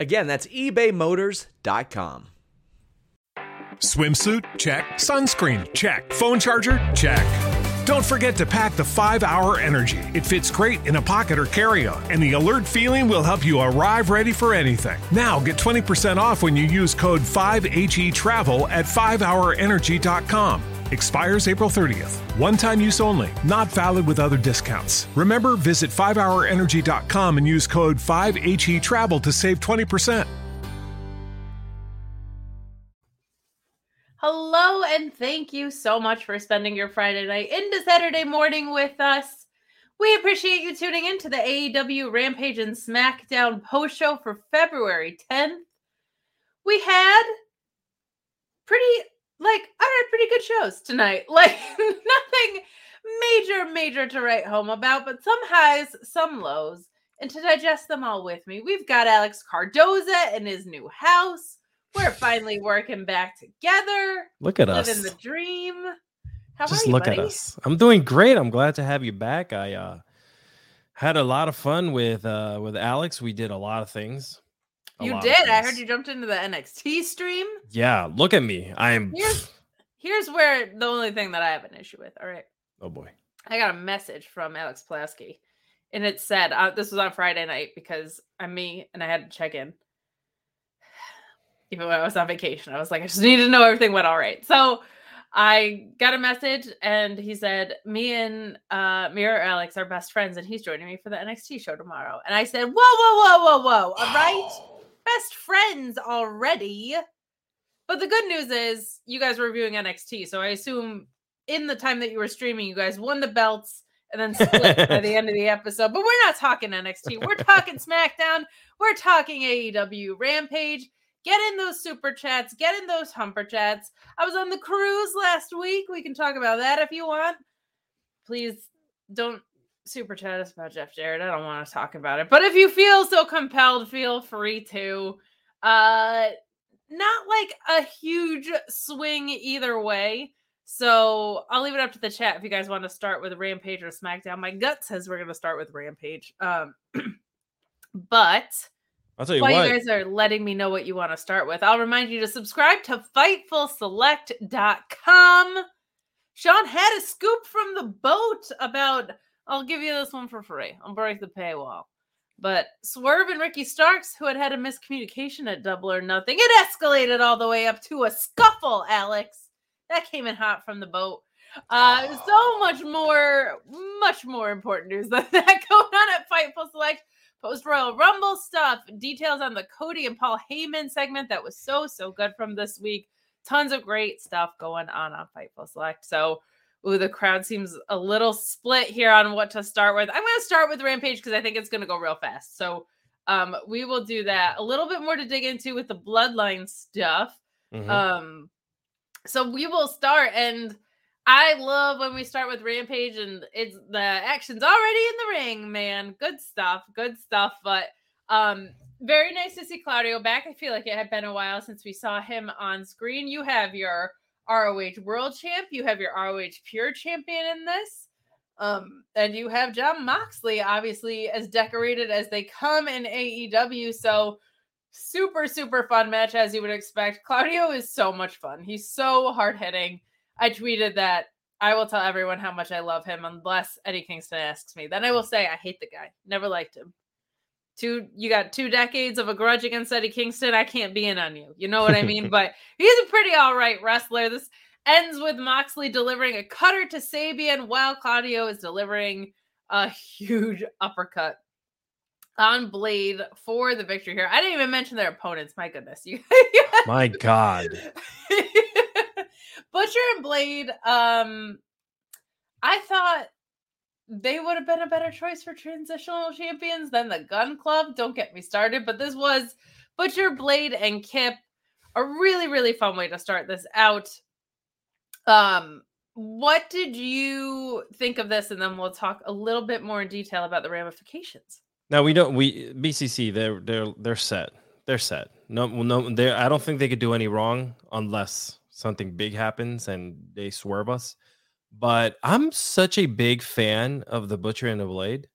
Again, that's ebaymotors.com. Swimsuit? Check. Sunscreen? Check. Phone charger? Check. Don't forget to pack the 5 Hour Energy. It fits great in a pocket or carry on, and the alert feeling will help you arrive ready for anything. Now get 20% off when you use code 5HE Travel at 5hourenergy.com. Expires April 30th. One time use only, not valid with other discounts. Remember, visit 5hourenergy.com and use code 5HE Travel to save 20%. Hello, and thank you so much for spending your Friday night into Saturday morning with us. We appreciate you tuning in to the AEW Rampage and SmackDown post show for February 10th. We had pretty, like, I had pretty good shows tonight. Like, nothing major, major to write home about, but some highs, some lows. And to digest them all with me, we've got Alex Cardoza in his new house. We're finally working back together. Look at living us. the dream. How Just are you, look buddy? at us. I'm doing great. I'm glad to have you back. I uh had a lot of fun with uh with Alex. We did a lot of things. You did. I heard you jumped into the NXT stream. Yeah, look at me. I'm Here's here's where the only thing that I have an issue with. All right. oh boy. I got a message from Alex Pulaski, and it said uh, this was on Friday night because I'm me and I had to check in. Even when I was on vacation, I was like, I just needed to know everything went all right. So I got a message, and he said, "Me and uh, Mirror Alex are best friends, and he's joining me for the NXT show tomorrow." And I said, "Whoa, whoa, whoa, whoa, whoa! All right, best friends already." But the good news is, you guys were reviewing NXT, so I assume in the time that you were streaming, you guys won the belts and then split by the end of the episode. But we're not talking NXT. We're talking SmackDown. We're talking AEW Rampage. Get in those super chats. Get in those humper chats. I was on the cruise last week. We can talk about that if you want. Please don't super chat us about Jeff Jarrett. I don't want to talk about it. But if you feel so compelled, feel free to. Uh not like a huge swing either way. So I'll leave it up to the chat if you guys want to start with Rampage or SmackDown. My gut says we're going to start with Rampage. Um, but I'll tell you while what. you guys are letting me know what you want to start with, I'll remind you to subscribe to FightfulSelect.com. Sean had a scoop from the boat about. I'll give you this one for free. I'll break the paywall. But Swerve and Ricky Starks, who had had a miscommunication at Double or Nothing, it escalated all the way up to a scuffle, Alex. That came in hot from the boat. Uh, so much more, much more important news than that going on at Fightful Select. Post Royal Rumble stuff, details on the Cody and Paul Heyman segment that was so, so good from this week. Tons of great stuff going on on Fightful Select. So, ooh, the crowd seems a little split here on what to start with. I'm going to start with Rampage because I think it's going to go real fast. So, um, we will do that. A little bit more to dig into with the Bloodline stuff. Mhm. Um, so we will start, and I love when we start with Rampage, and it's the action's already in the ring, man. Good stuff, good stuff. But um, very nice to see Claudio back. I feel like it had been a while since we saw him on screen. You have your ROH World Champ, you have your ROH Pure Champion in this. Um, and you have Jon Moxley, obviously, as decorated as they come in AEW. So super super fun match as you would expect. Claudio is so much fun. He's so hard hitting i tweeted that i will tell everyone how much i love him unless eddie kingston asks me. Then i will say i hate the guy. Never liked him two you got two decades of a grudge against Eddie Kingston. I can't be in on you. You know what I mean? but he's a pretty all right wrestler. This ends with Moxley delivering a cutter to Sabian while Claudio is delivering a huge uppercut on Blade for the victory here. I didn't even mention their opponents. My goodness, you. My God. Butcher and Blade. Um, I thought they would have been a better choice for transitional champions than the Gunn Club. Don't get me started, but this was Butcher, Blade, and Kip. A really, really fun way to start this out. Um, what did you think of this? And then we'll talk a little bit more in detail about the ramifications. Now we don't. We BCC. They're they're they're set. They're set. No, no. They. I don't think they could do any wrong unless something big happens and they swerve us. But I'm such a big fan of the Butcher and the Blade.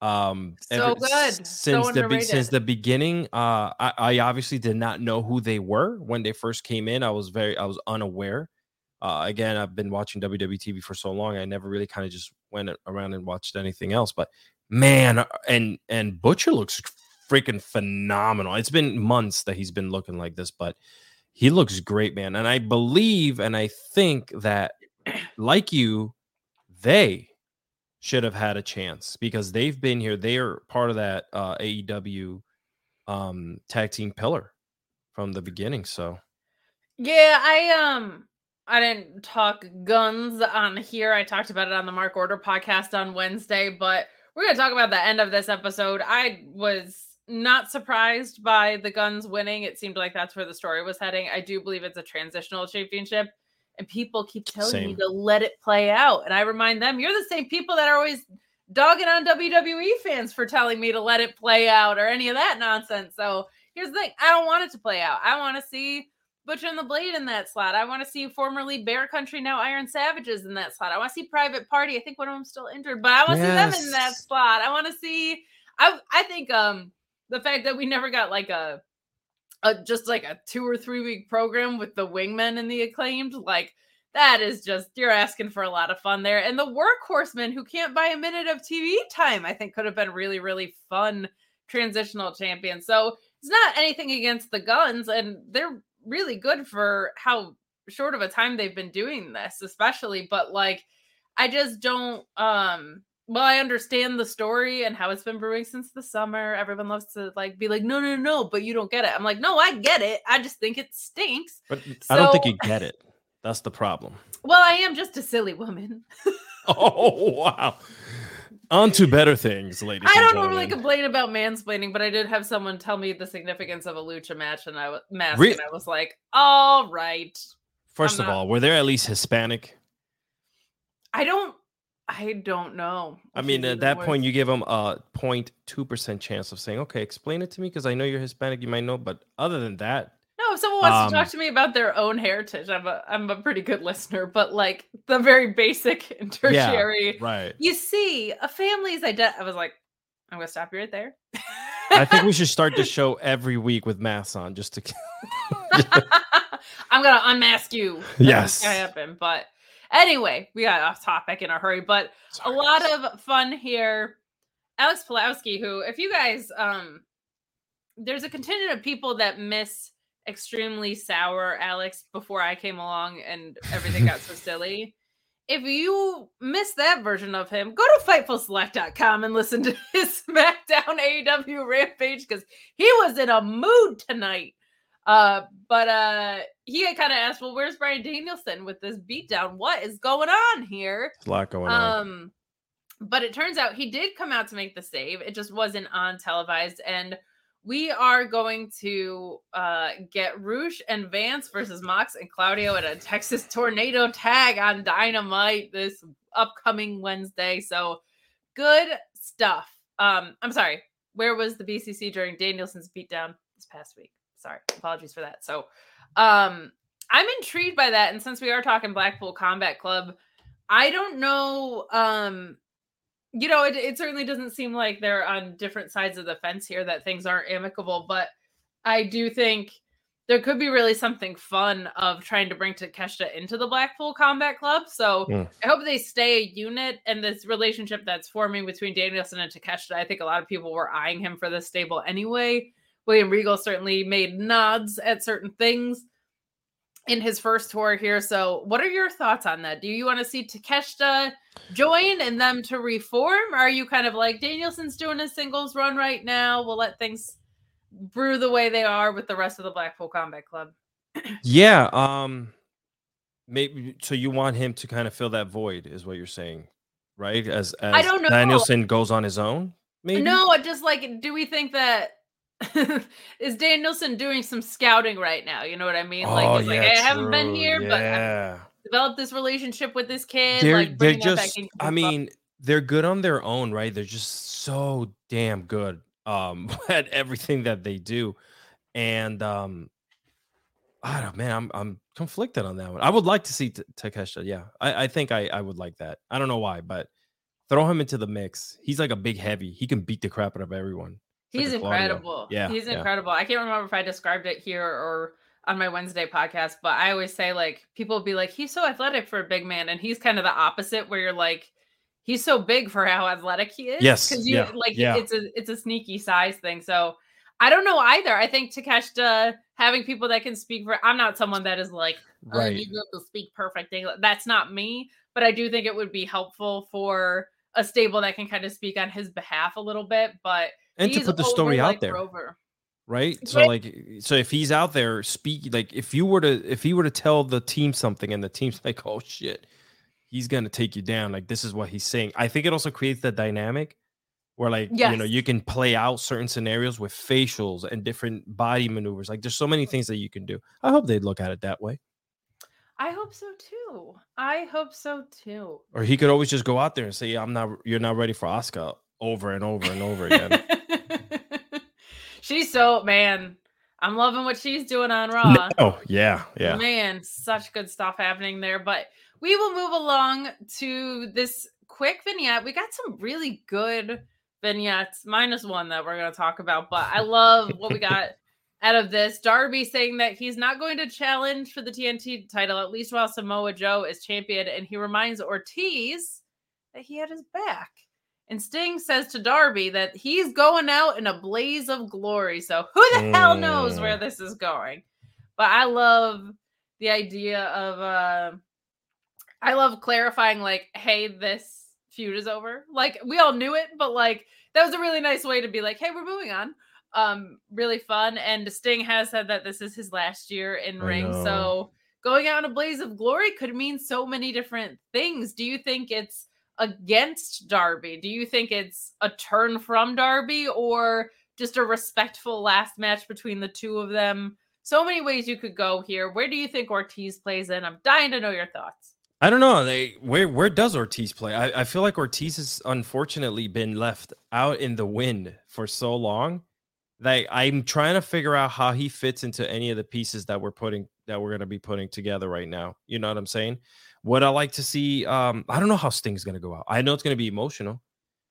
Um, so good. Since so the since the beginning, uh, I, I obviously did not know who they were when they first came in. I was very, I was unaware. Uh, again, I've been watching WWTV for so long, I never really kind of just went around and watched anything else. But man, uh, and and Butcher looks freaking phenomenal. It's been months that he's been looking like this, but he looks great, man. And I believe and I think that, like you, they should have had a chance because they've been here. They are part of that uh, AEW um, tag team pillar from the beginning. So, yeah, I um I didn't talk Gunns on here. I talked about it on the Mark Order podcast on Wednesday, but we're to talk about the end of this episode. I was not surprised by the Gunns winning. It seemed like that's where the story was heading. I do believe it's a transitional championship, and people keep telling same. me to let it play out. And I remind them, you're the same people that are always dogging on WWE fans for telling me to let it play out or any of that nonsense. So here's the thing I don't want it to play out. I want to see Butcher and the Blade in that slot. I want to see formerly Bear Country, now Iron Savages in that slot. I want to see Private Party. I think one of them's still injured, but I want to yes. see them in that slot. I want to see. I I think um the fact that we never got like a a just like a two or three week program with the wingmen and the acclaimed like that is just you're asking for a lot of fun there and the workhorsemen who can't buy a minute of tv time i think could have been really really fun transitional champions so it's not anything against the Gunns and they're really good for how short of a time they've been doing this, especially. But like, I just don't. um well, I understand the story and how it's been brewing since the summer. Everyone loves to like be like, no, no, no, but you don't get it. I'm like, no, I get it. I just think it stinks. But so, I don't think you get it. That's the problem. Well, I am just a silly woman. oh wow. On to better things, ladies. I don't normally complain about mansplaining, but I did have someone tell me the significance of a lucha match, and I was mask, Re- and I was like, "All right." 1st of not- all, were there at least Hispanic? I don't. I don't know. I mean, at that point, you give them a 0.2 percent chance of saying, "Okay, explain it to me," because I know you're Hispanic. You might know, but other than that, no, if someone wants um, to talk to me about their own heritage, I'm a I'm a pretty good listener. But like the very basic and tertiary, yeah, right? You see, a family's identity. I was like, I'm gonna stop you right there. I think we should start the show every week with masks on, just to. I'm gonna unmask you. Yes, happen. But anyway, we got off topic in a hurry. But Sorry. a lot of fun here. Alex Pulowski, who, if you guys, um, there's a contingent of people that miss extremely sour Alex before I came along and everything got so silly. If you missed that version of him, go to FightfulSelect.com and listen to his SmackDown AEW Rampage because he was in a mood tonight. Uh, but uh, he had kind of asked, "Well, where's Bryan Danielson with this beatdown? What is going on here?" There's a lot going um, on. But it turns out he did come out to make the save. It just wasn't on televised, and we are going to uh, get Rush and Vance versus Mox and Claudio at a Texas Tornado tag on Dynamite this upcoming Wednesday. So good stuff. Um, I'm sorry. Where was the BCC during Danielson's beatdown this past week? Sorry, apologies for that. So, um, I'm intrigued by that. And since we are talking Blackpool Combat Club, I don't know um you know, it, it certainly doesn't seem like they're on different sides of the fence here, that things aren't amicable. But I do think there could be really something fun of trying to bring Takeshita into the Blackpool Combat Club. So Mm. I hope they stay a unit and this relationship that's forming between Danielson and Takeshita. I think a lot of people were eyeing him for this stable anyway. William Regal certainly made nods at certain things in his first tour here. So, what are your thoughts on that? Do you want to see Takeshita join and them to reform? Or are you kind of like Danielson's doing a singles run right now? We'll let things brew the way they are with the rest of the Blackpool Combat Club. Yeah. Um. Maybe so. You want him to kind of fill that void, is what you're saying, right? As as don't know. Danielson goes on his own. Maybe. No, I just like, do we think that is Danielson doing some scouting right now? You know what I mean? Oh, like, he's like, yeah, I haven't been here, but I've developed this relationship with this kid. they're like, they're bringing that back just. I the club. mean, they're good on their own, right? They're just so damn good um at everything that they do, and um. I don't man, I'm I'm conflicted on that one. I would like to see T- Takeshita. Yeah, I, I think I I would like that. I don't know why, but throw him into the mix. He's like a big heavy. He can beat the crap out of everyone. It's like He's incredible. Yeah, He's yeah. incredible. I can't remember if I described it here or on my Wednesday podcast, but I always say like people will be like, he's so athletic for a big man, and he's kind of the opposite, where you're like, he's so big for how athletic he is. Yes, because you yeah, like yeah. it's a it's a sneaky size thing. So I don't know either. I think Takeshita having people that can speak for. I'm not someone that is like, oh, Right. you to speak perfect English. That's not me. But I do think it would be helpful for a stable that can kind of speak on his behalf a little bit. But and to put the story out there. Rover. right so like so if he's out there speak like if you were to if he were to tell the team something and the team's like oh shit he's gonna take you down like this is what he's saying i think it also creates the dynamic where like you know you can play out certain scenarios with facials and different body maneuvers like there's so many things that you can do i hope they'd look at it that way I hope so too. I hope so too. or he could always just go out there and say i'm not you're not ready for oscar over and over and over again she's so man. I'm loving what she's doing on Raw. oh yeah yeah Man, such good stuff happening there. But we will move along to this quick vignette. We got some really good vignettes, minus one that we're going to talk about. But I love what we got out of this. Darby saying that he's not going to challenge for the TNT title, at least while Samoa Joe is champion. And he reminds Ortiz that he had his back. And Sting says to Darby that he's going out in a blaze of glory. So who the hell knows where Mm. this is going? But I love the idea of uh I love clarifying like, hey, this feud is over. Like we all knew it, but like that was a really nice way to be like, hey, we're moving on. Um, really fun. And Sting has said that this is his last year in I ring. know. So going out in a blaze of glory could mean so many different things. Do you think it's against Darby? Do you think it's a turn from Darby or just a respectful last match between the two of them? So many ways you could go here. Where do you think Ortiz plays in? I'm dying to know your thoughts. I don't know. They where where does Ortiz play? I, I feel like Ortiz has unfortunately been left out in the wind for so long. Like I'm trying to figure out how he fits into any of the pieces that we're putting that we're gonna be putting together right now. You know what I'm saying? Would I like to see um I don't know how Sting's gonna go out. I know it's gonna be emotional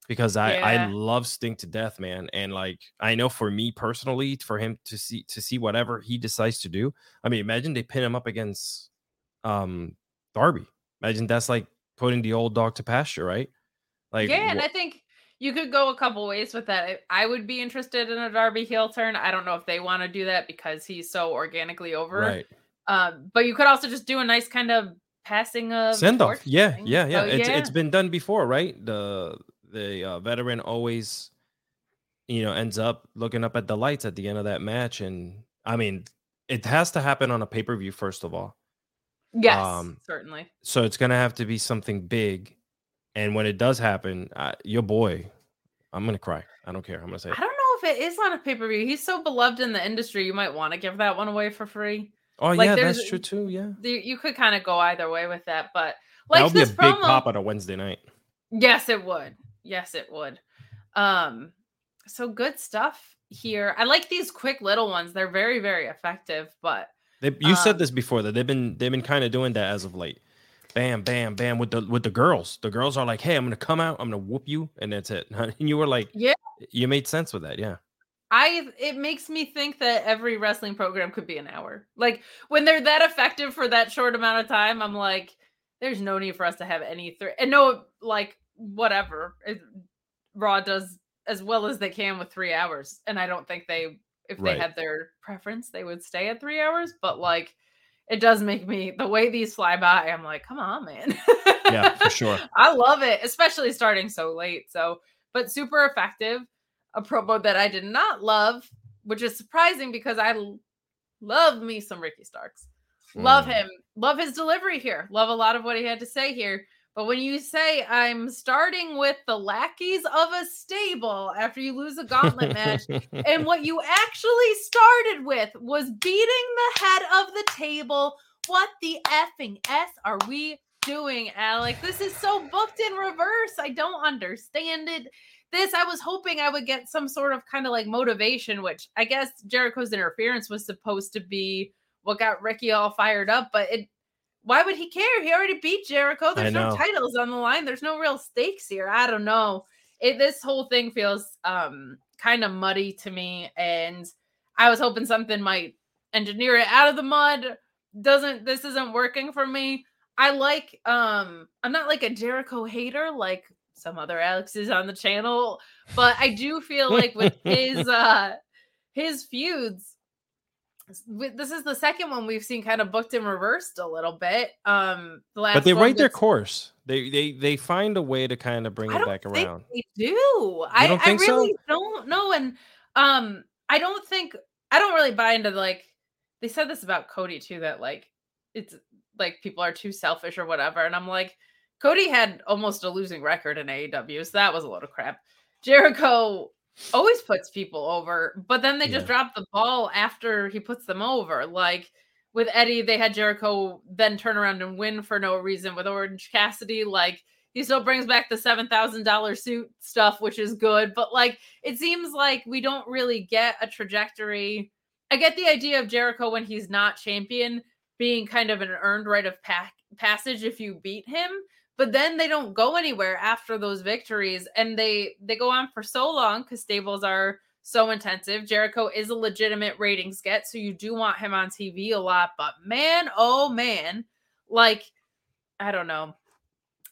because I I love Sting to death, man. And like I know for me personally, for him to see to see whatever he decides to do. I mean, imagine they pin him up against um Darby. Imagine that's like putting the old dog to pasture, right? Like yeah, and wha- I think you could go a couple ways with that. I- I would be interested in a Darby heel turn. I don't know if they want to do that because he's so organically over. right. Um, but you could also just do a nice kind of passing of Send off. Yeah, thing. yeah, yeah. So, It's yeah. it's been done before, right? The the uh, veteran always you know ends up looking up at the lights at the end of that match and I mean, it has to happen on a pay-per-view first of all. yes, um, certainly. So it's going to have to be something big. And when it does happen, uh, your boy, I'm going to cry. I don't care. I'm going to say I don't know if it is on a pay per view. He's so beloved in the industry. You might want to give that one away for free. Oh like, yeah, that's true too. Yeah. You, could kind of go either way with that, but that like would be a this big pop on a Wednesday night. Yes, it would. Yes, it would. Um, so good stuff here. I like these quick little ones. They're very, very effective. But They, you said Um, this before that they've been they've been kind of doing that as of late. Bam, bam, bam with the with the girls. The girls are like, "Hey, I'm gonna come out. I'm gonna whoop you," and that's it. And you were like, Yeah. you made sense with that. Yeah, I it makes me think that every wrestling program could be an hour. Like when they're that effective for that short amount of time, I'm like, there's no need for us to have any three and no like whatever. It, Raw does as well as they can with three hours, and I don't think they if Right. they had their preference they would stay at three hours. But like, it does make me the way these fly by. I'm like, come on, man. Yeah, for sure. I love it, especially starting so late. So, but super effective. A promo that I did not love, which is surprising because I love me some Ricky Starks. Love Mm. him. Love his delivery here. Love a lot of what he had to say here. But when you say I'm starting with the lackeys of a stable after you lose a gauntlet match, and what you actually started with was beating the head of the table. What the effing S are we doing, Alec? This is so booked in reverse. I don't understand it. This, I was hoping I would get some sort of kind of like motivation, which I guess Jericho's interference was supposed to be what got Ricky all fired up, but it why would he care? He already beat Jericho. There's no titles on the line. There's no real stakes here. I don't know. It this whole thing feels um kind of muddy to me and I was hoping something might engineer it out of the mud. Doesn't this isn't working for me. I like um I'm not like a Jericho hater like some other Alexes on the channel, but I do feel like with his uh his feuds this is the second one we've seen kind of booked and reversed a little bit. Um the last But they write their course. They they they find a way to kind of bring it back around. they do. I, I think so? really don't know. And um, I don't think I don't really buy into like they said this about Cody too, that like it's like people are too selfish or whatever. And I'm like, Cody had almost a losing record in AEW, so that was a load of crap. Jericho always puts people over, but then they just drop the ball after he puts them over. Like with Eddie, they had Jericho then turn around and win for no reason. With Orange Cassidy, like he still brings back the seven thousand dollar suit stuff, which is good. But like it seems like we don't really get a trajectory. I get the idea of Jericho when he's not champion being kind of an earned right of pa- passage if you beat him but then they don't go anywhere after those victories and they they go on for so long because stables are so intensive. Jericho is a legitimate ratings get so you do want him on tv a lot but man oh man. Like i don't know.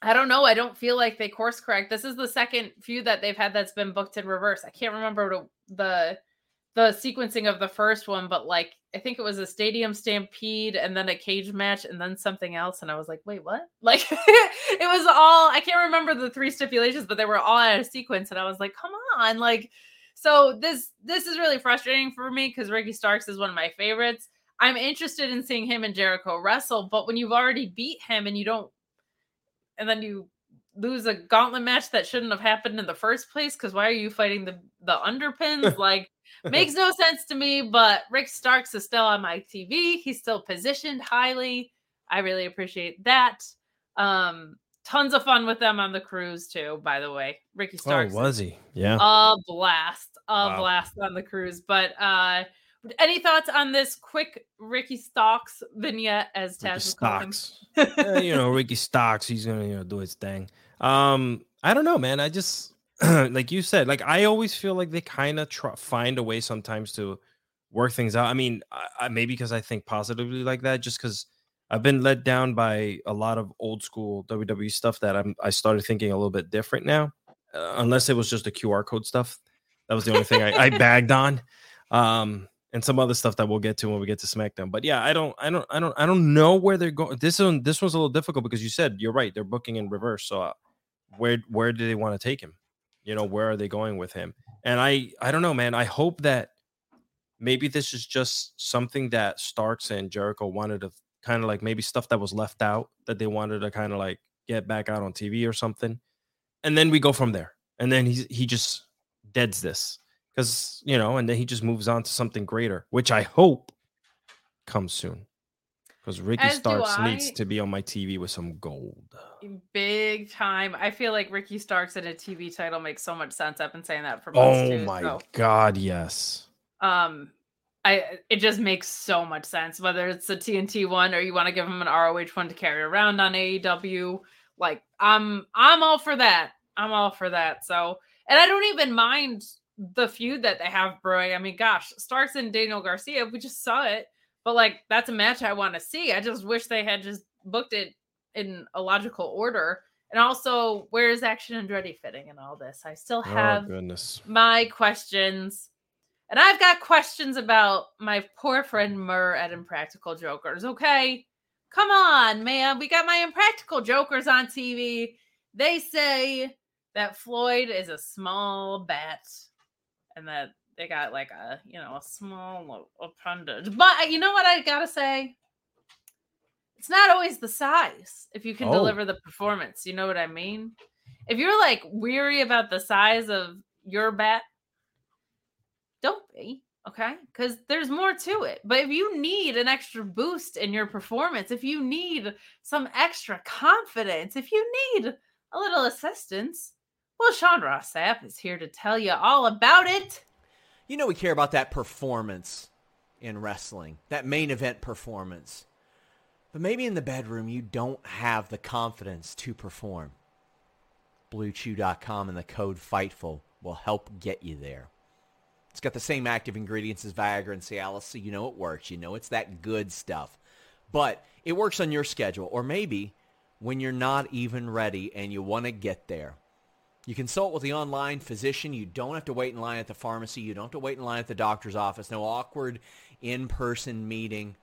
I don't know. I don't feel like they course correct. This is the second feud that they've had that's been booked in reverse. I can't remember the the, the sequencing of the first one but like i think it was a stadium stampede and then a cage match and then something else and i was like wait what like it was all I can't remember the three stipulations, but they were all out of sequence, and I was like, come on, like so this this is really frustrating for me because Ricky Starks is one of my favorites. I'm interested in seeing him and Jericho wrestle, but when you've already beat him and you don't and then you lose a gauntlet match that shouldn't have happened in the first place, because why are you fighting the the underpins? like makes no sense to me, but Rick Starks is still on my TV. He's still positioned highly. I really appreciate that. Um, tons of fun with them on the cruise too. By the way, Ricky Oh, Starks, is was he? Yeah. a blast, a Wow. blast on the cruise. But uh, any thoughts on this quick Ricky Stocks vignette as Taz? Stocks. Eh, you know, Ricky Stocks, he's gonna you know do his thing. Um, I don't know, man. I just like you said, like I always feel like they kind of try find a way sometimes to work things out. I mean, I, I, maybe because I think positively like that, just because I've been let down by a lot of old school WWE stuff that I'm I started thinking a little bit different now. Uh, unless it was just the QR code stuff, that was the only thing I, I bagged on. Um, and some other stuff that we'll get to when we get to SmackDown. But yeah, I don't, I don't, I don't, I don't know where they're going. This one, this one's a little difficult because you said you're right. They're booking in reverse. So uh, where, where do they want to take him? You know, where are they going with him? And I, I don't know, man. I hope that maybe this is just something that Starks and Jericho wanted to kind of like maybe stuff that was left out that they wanted to kind of like get back out on TV or something. And then we go from there. And then he's he just deads this because you know, and then he just moves on to something greater, which I hope comes soon. Because Ricky As Starks needs to be on my TV with some gold. Big time. I feel like Ricky Starks in a TV title makes so much sense. I've been saying that for months Oh too. my so. god, yes. um i it just makes so much sense whether it's a tnt one or you want to give him an roh one to carry around on aew like i'm i'm all for that i'm all for that so and i don't even mind the feud that they have brewing. I mean, gosh, Starks and Daniel Garcia, we just saw it, but like that's a match I want to see. I just wish they had just booked it in a logical order. And also, where is Action and Andretti fitting in all this? I still oh, have oh, goodness. my questions. And I've got questions about my poor friend Murr at Impractical Jokers. Okay. Come on, man. We got my Impractical Jokers on TV. They say that Floyd is a small bat and that they got like a, you know, a small appendage. But you know what I got to say? It's not always the size if you can Oh. deliver the performance. You know what I mean? If you're like weary about the size of your bat, don't be okay because there's more to it but if you need an extra boost in your performance if you need some extra confidence if you need a little assistance well sean ross sapp is here to tell you all about it You know we care about that performance in wrestling, that main event performance. But maybe in the bedroom you don't have the confidence to perform. BlueChew.com and the code FIGHTFUL will help get you there. It's got the same active ingredients as Viagra and Cialis, so you know it works. You know it's that good stuff. But it works on your schedule, or maybe when you're not even ready and you want to get there. You consult with the online physician. You don't have to wait in line at the pharmacy. You don't have to wait in line at the doctor's office. No awkward in-person meeting.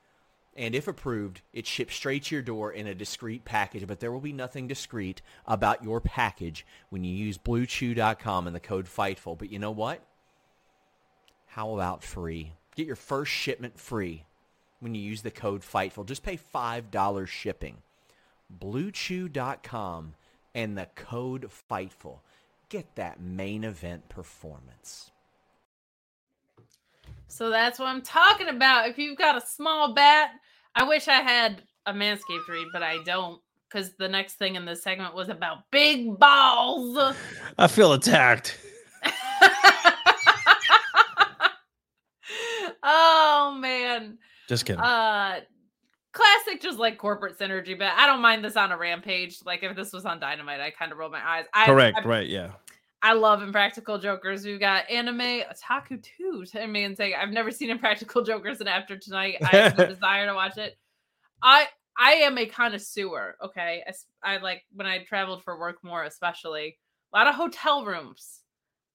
And if approved, it ships straight to your door in a discreet package. But there will be nothing discreet about your package when you use BlueChew.com and the code FIGHTFUL. But you know what? How about free? Get your first shipment free when you use the code FIGHTFUL. Just pay $5 shipping. BlueChew.com and the code FIGHTFUL. Get that main event performance. so that's what i'm talking about if you've got a small bat i wish i had a manscaped read but i don't because the next thing in this segment was about big balls I feel attacked. oh man Just kidding. uh classic just like corporate synergy but i don't mind this on a rampage like if this was on dynamite i kind of rolled my eyes I, Correct. I, right. Yeah. I love impractical jokers. We've got anime otaku too to me and say i've never seen impractical jokers and after tonight. I have the desire to watch it. I i am a connoisseur okay? I like when i traveled for work more especially a lot of hotel rooms.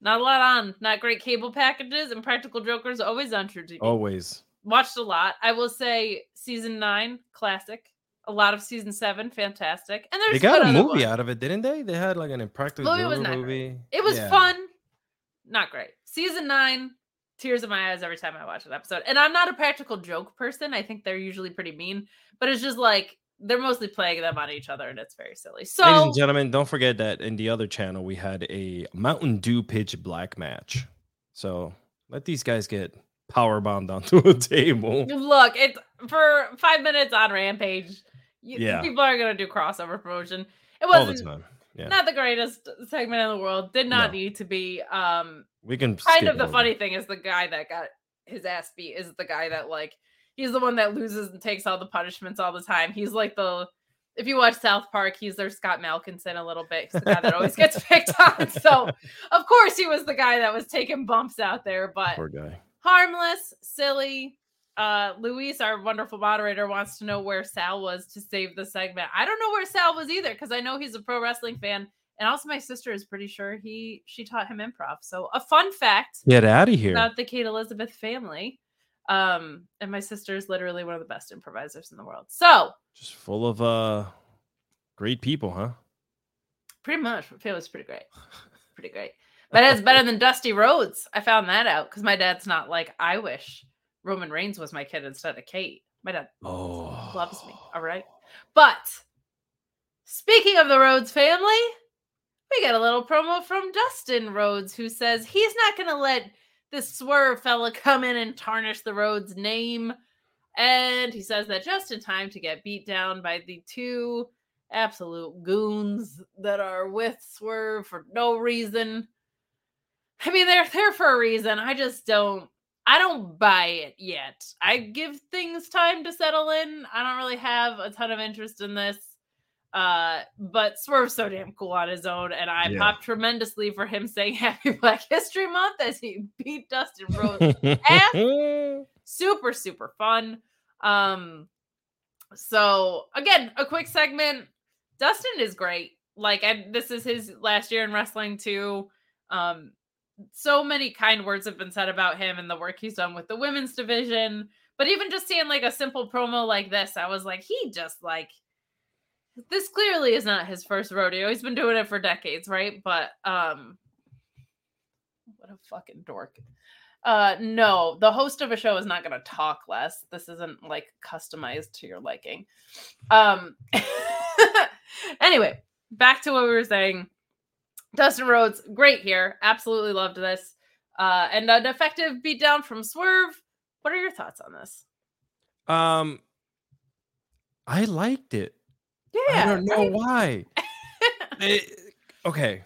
Not a lot on not great cable packages. And practical jokers always on truTV Always. watched a lot. I will say season nine, classic. A lot of season seven, fantastic. And there's They got a movie out of it, didn't they? They had like an impractical Movie was great. movie. It was Yeah. fun, not great. Season nine, tears in my eyes every time I watch an episode. And I'm not a practical joke person. I think they're usually pretty mean, but it's just like they're mostly playing them on each other, and it's very silly. So, ladies and gentlemen, don't forget that in the other channel we had a Mountain Dew pitch black match. So let these guys get power bombed onto a table. look, it's for five minutes on Rampage. You, Yeah. people are gonna do crossover promotion. It All the wasn't time. Yeah. not the greatest segment in the world. Did not No. need to be. Um, we can kind of the over. funny thing is the guy that got his ass beat is the guy that like he's the one that loses and takes all the punishments all the time. He's like the if you watch South Park, he's their Scott Malkinson a little bit. He's the guy that always gets picked on. So of course he was the guy that was taking bumps out there, but Poor guy. harmless, silly. Uh Luis, our wonderful moderator, wants to know where Sal was to save the segment. I don't know where Sal was either, because I know he's a pro wrestling fan. And also my sister is pretty sure he she taught him improv. So a fun fact Get out of here. about the Kate Elizabeth family. Um, and my sister is literally one of the best improvisers in the world. So Just full of uh great people, huh? pretty much it was pretty great. Pretty great. But it's better than Dusty Rhodes. I found that out because my dad's not like I wish Roman Reigns was my kid instead of Kate. My dad Oh. loves me. All right. But speaking of the Rhodes family, we got a little promo from Dustin Rhodes who says he's not going to let this swerve fella come in and tarnish the Rhodes name. And he says that just in time to get beat down by the two absolute goons that are with Swerve for no reason. I mean, they're there for a reason. I just don't. I don't buy it yet. I give things time to settle in. I don't really have a ton of interest in this. Uh, but Swerve's so damn cool on his own, and I Yeah. popped tremendously for him saying Happy Black History Month as he beat Dustin Rhodes super super fun um so again a quick segment dustin is great like and this is his last year in wrestling too um so many kind words have been said about him and the work he's done with the women's division but even just seeing like a simple promo like this i was like he just like this clearly is not his first rodeo. He's been doing it for decades right? But um what a fucking dork. Uh no the host of a show is not going to talk less. This isn't like customized to your liking. Um anyway back to what we were saying dustin rhodes great here absolutely loved this uh and an effective beatdown from swerve what are your thoughts on this um, I liked it. yeah I don't know right? why. It- okay,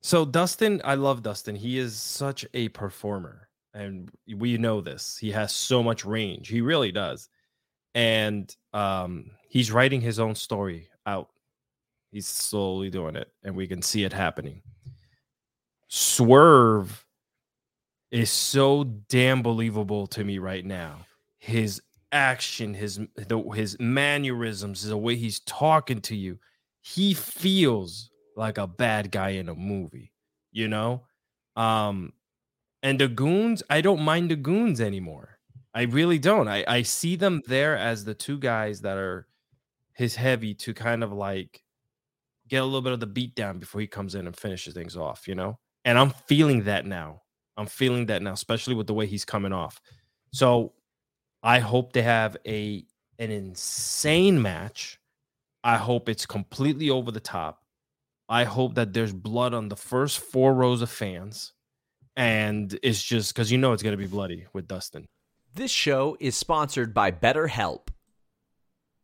so Dustin, I love Dustin. He is such a performer, and we know this. He has so much range. He really does, and um, he's writing his own story out. He's slowly doing it, and we can see it happening. Swerve is so damn believable to me right now. His action, his the, his mannerisms, the way he's talking to you, he feels like a bad guy in a movie, you know? Um and the goons, I don't mind the goons anymore. I really don't. I I see them there as the two guys that are his heavy to kind of like get a little bit of the beat down before he comes in and finishes things off, you know? And I'm feeling that now. I'm feeling that now, especially with the way he's coming off. So I hope they have a an insane match. I hope it's completely over the top. I hope that there's blood on the first four rows of fans. And it's just because you know it's going to be bloody with Dustin. This show is sponsored by BetterHelp.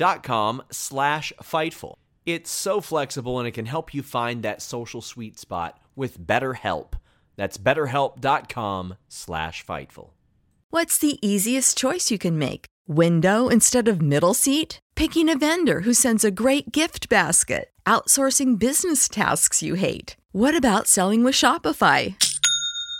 dot com slash fightful. It's so flexible and it can help you find that social sweet spot with BetterHelp. That's betterhelp.com slash fightful. What's the easiest choice you can make? Window instead of middle seat? Picking a vendor who sends a great gift basket? Outsourcing business tasks you hate? What about selling with Shopify?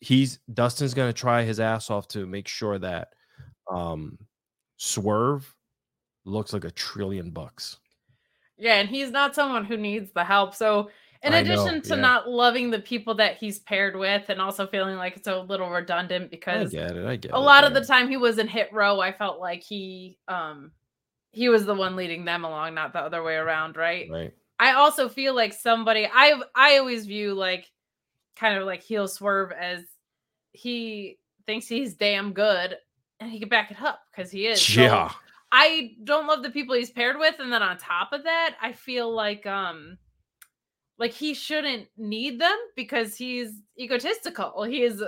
he's Dustin's gonna try his ass off to make sure that um Swerve looks like a trillion bucks. Yeah, and he's not someone who needs the help. So in I know, addition to yeah. not loving the people that he's paired with and also feeling like it's a little redundant because I get it. I get it. a it, lot of the time he was in hit row i felt like he um he was the one leading them along not the other way around right Right. i also feel like somebody i i always view like kind of like heel swerve as he thinks he's damn good and he can back it up because he is. So Yeah. i don't love the people he's paired with and then on top of that i feel like um like he shouldn't need them because he's egotistical. He is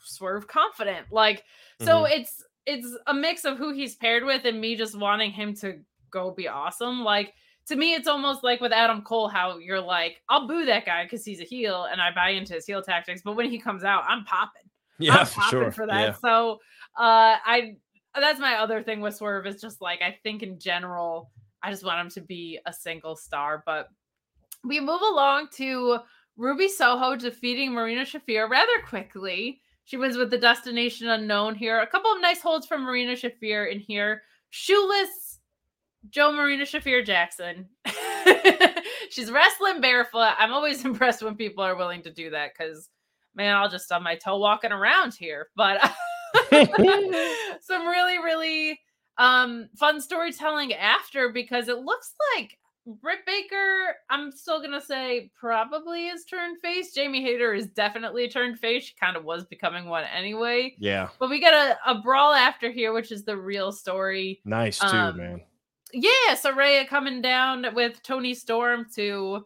swerve confident. Like so it's it's a mix of who he's paired with and me just wanting him to go be awesome. Like to me it's almost like with adam cole how you're like i'll boo that guy because he's a heel and i buy into his heel tactics but when he comes out i'm popping Yeah, I'm for popping sure. for that. Yeah. So uh I that's my other thing with Swerve is just like I think in general, I just want him to be a single star. But we move along to Ruby Soho defeating Marina Shafir rather quickly. She wins with the destination unknown here. A couple of nice holds from Marina Shafir in here. Shoeless Joe Marina Shafir Jackson. She's wrestling barefoot. I'm always impressed when people are willing to do that because man, I'll just stub my toe walking around here. But some really, really um fun storytelling after because it looks like Britt Baker, I'm still gonna say probably is turned face. Jamie Hayter is definitely turned face. She kind of was becoming one anyway. Yeah. But we got a, a brawl after here, which is the real story. Nice too, Um, man. Yeah, Saraya coming down with Toni Storm to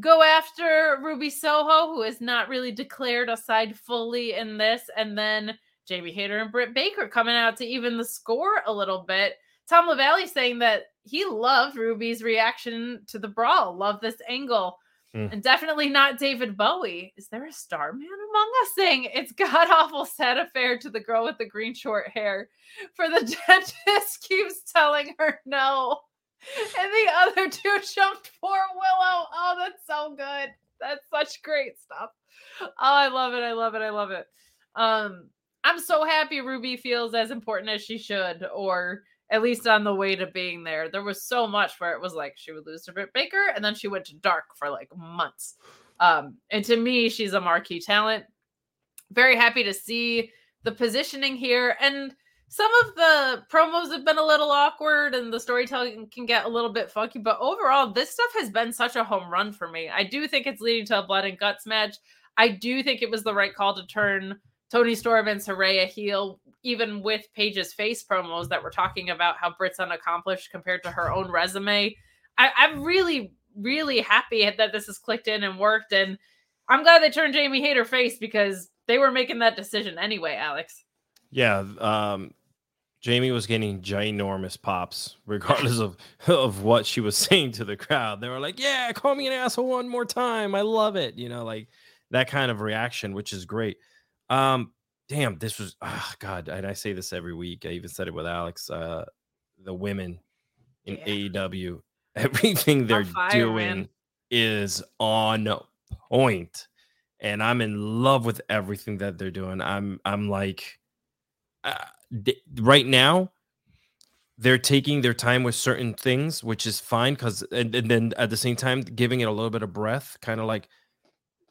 go after Ruby Soho, who is not really declared aside fully in this, and then Jamie Hayter and Britt Baker coming out to even the score a little bit. Tom LaValle saying that he loved Ruby's reaction to the brawl, loved this angle. Mm. And definitely not David Bowie. Is there a Starman among us saying it's god awful sad affair to the girl with the green short hair? For the dentist keeps telling her no. And the other two jumped for Willow. Oh, that's so good. That's such great stuff. Oh, I love it. I love it. I love it. Um, I'm so happy Ruby feels as important as she should, or at least on the way to being there. There was so much where it was like she would lose to Britt Baker, and then she went to dark for like months. Um, and to me, she's a marquee talent. Very happy to see the positioning here. And some of the promos have been a little awkward and the storytelling can get a little bit funky, but overall, this stuff has been such a home run for me. I do think it's leading to a blood and guts match. I do think it was the right call to turn Toni Storm and Saraya heel, even with Paige's face promos that were talking about how Britt's unaccomplished compared to her own resume. I, I'm really, really happy that this has clicked in and worked. And I'm glad they turned Jamie Hayter face because they were making that decision anyway, Alex. Yeah, um, Jamie was getting ginormous pops, regardless of of what she was saying to the crowd. They were like, "Yeah, call me an asshole one more time. I love it." You know, like that kind of reaction, which is great. Um, damn, this was oh god, and I say this every week. I even said it with Alex. Uh, the women in Yeah. AEW, everything they're fire, doing man. is on point, and I'm in love with everything that they're doing. I'm I'm like uh, d- right now they're taking their time with certain things which is fine because and, and then at the same time giving it a little bit of breath kind of like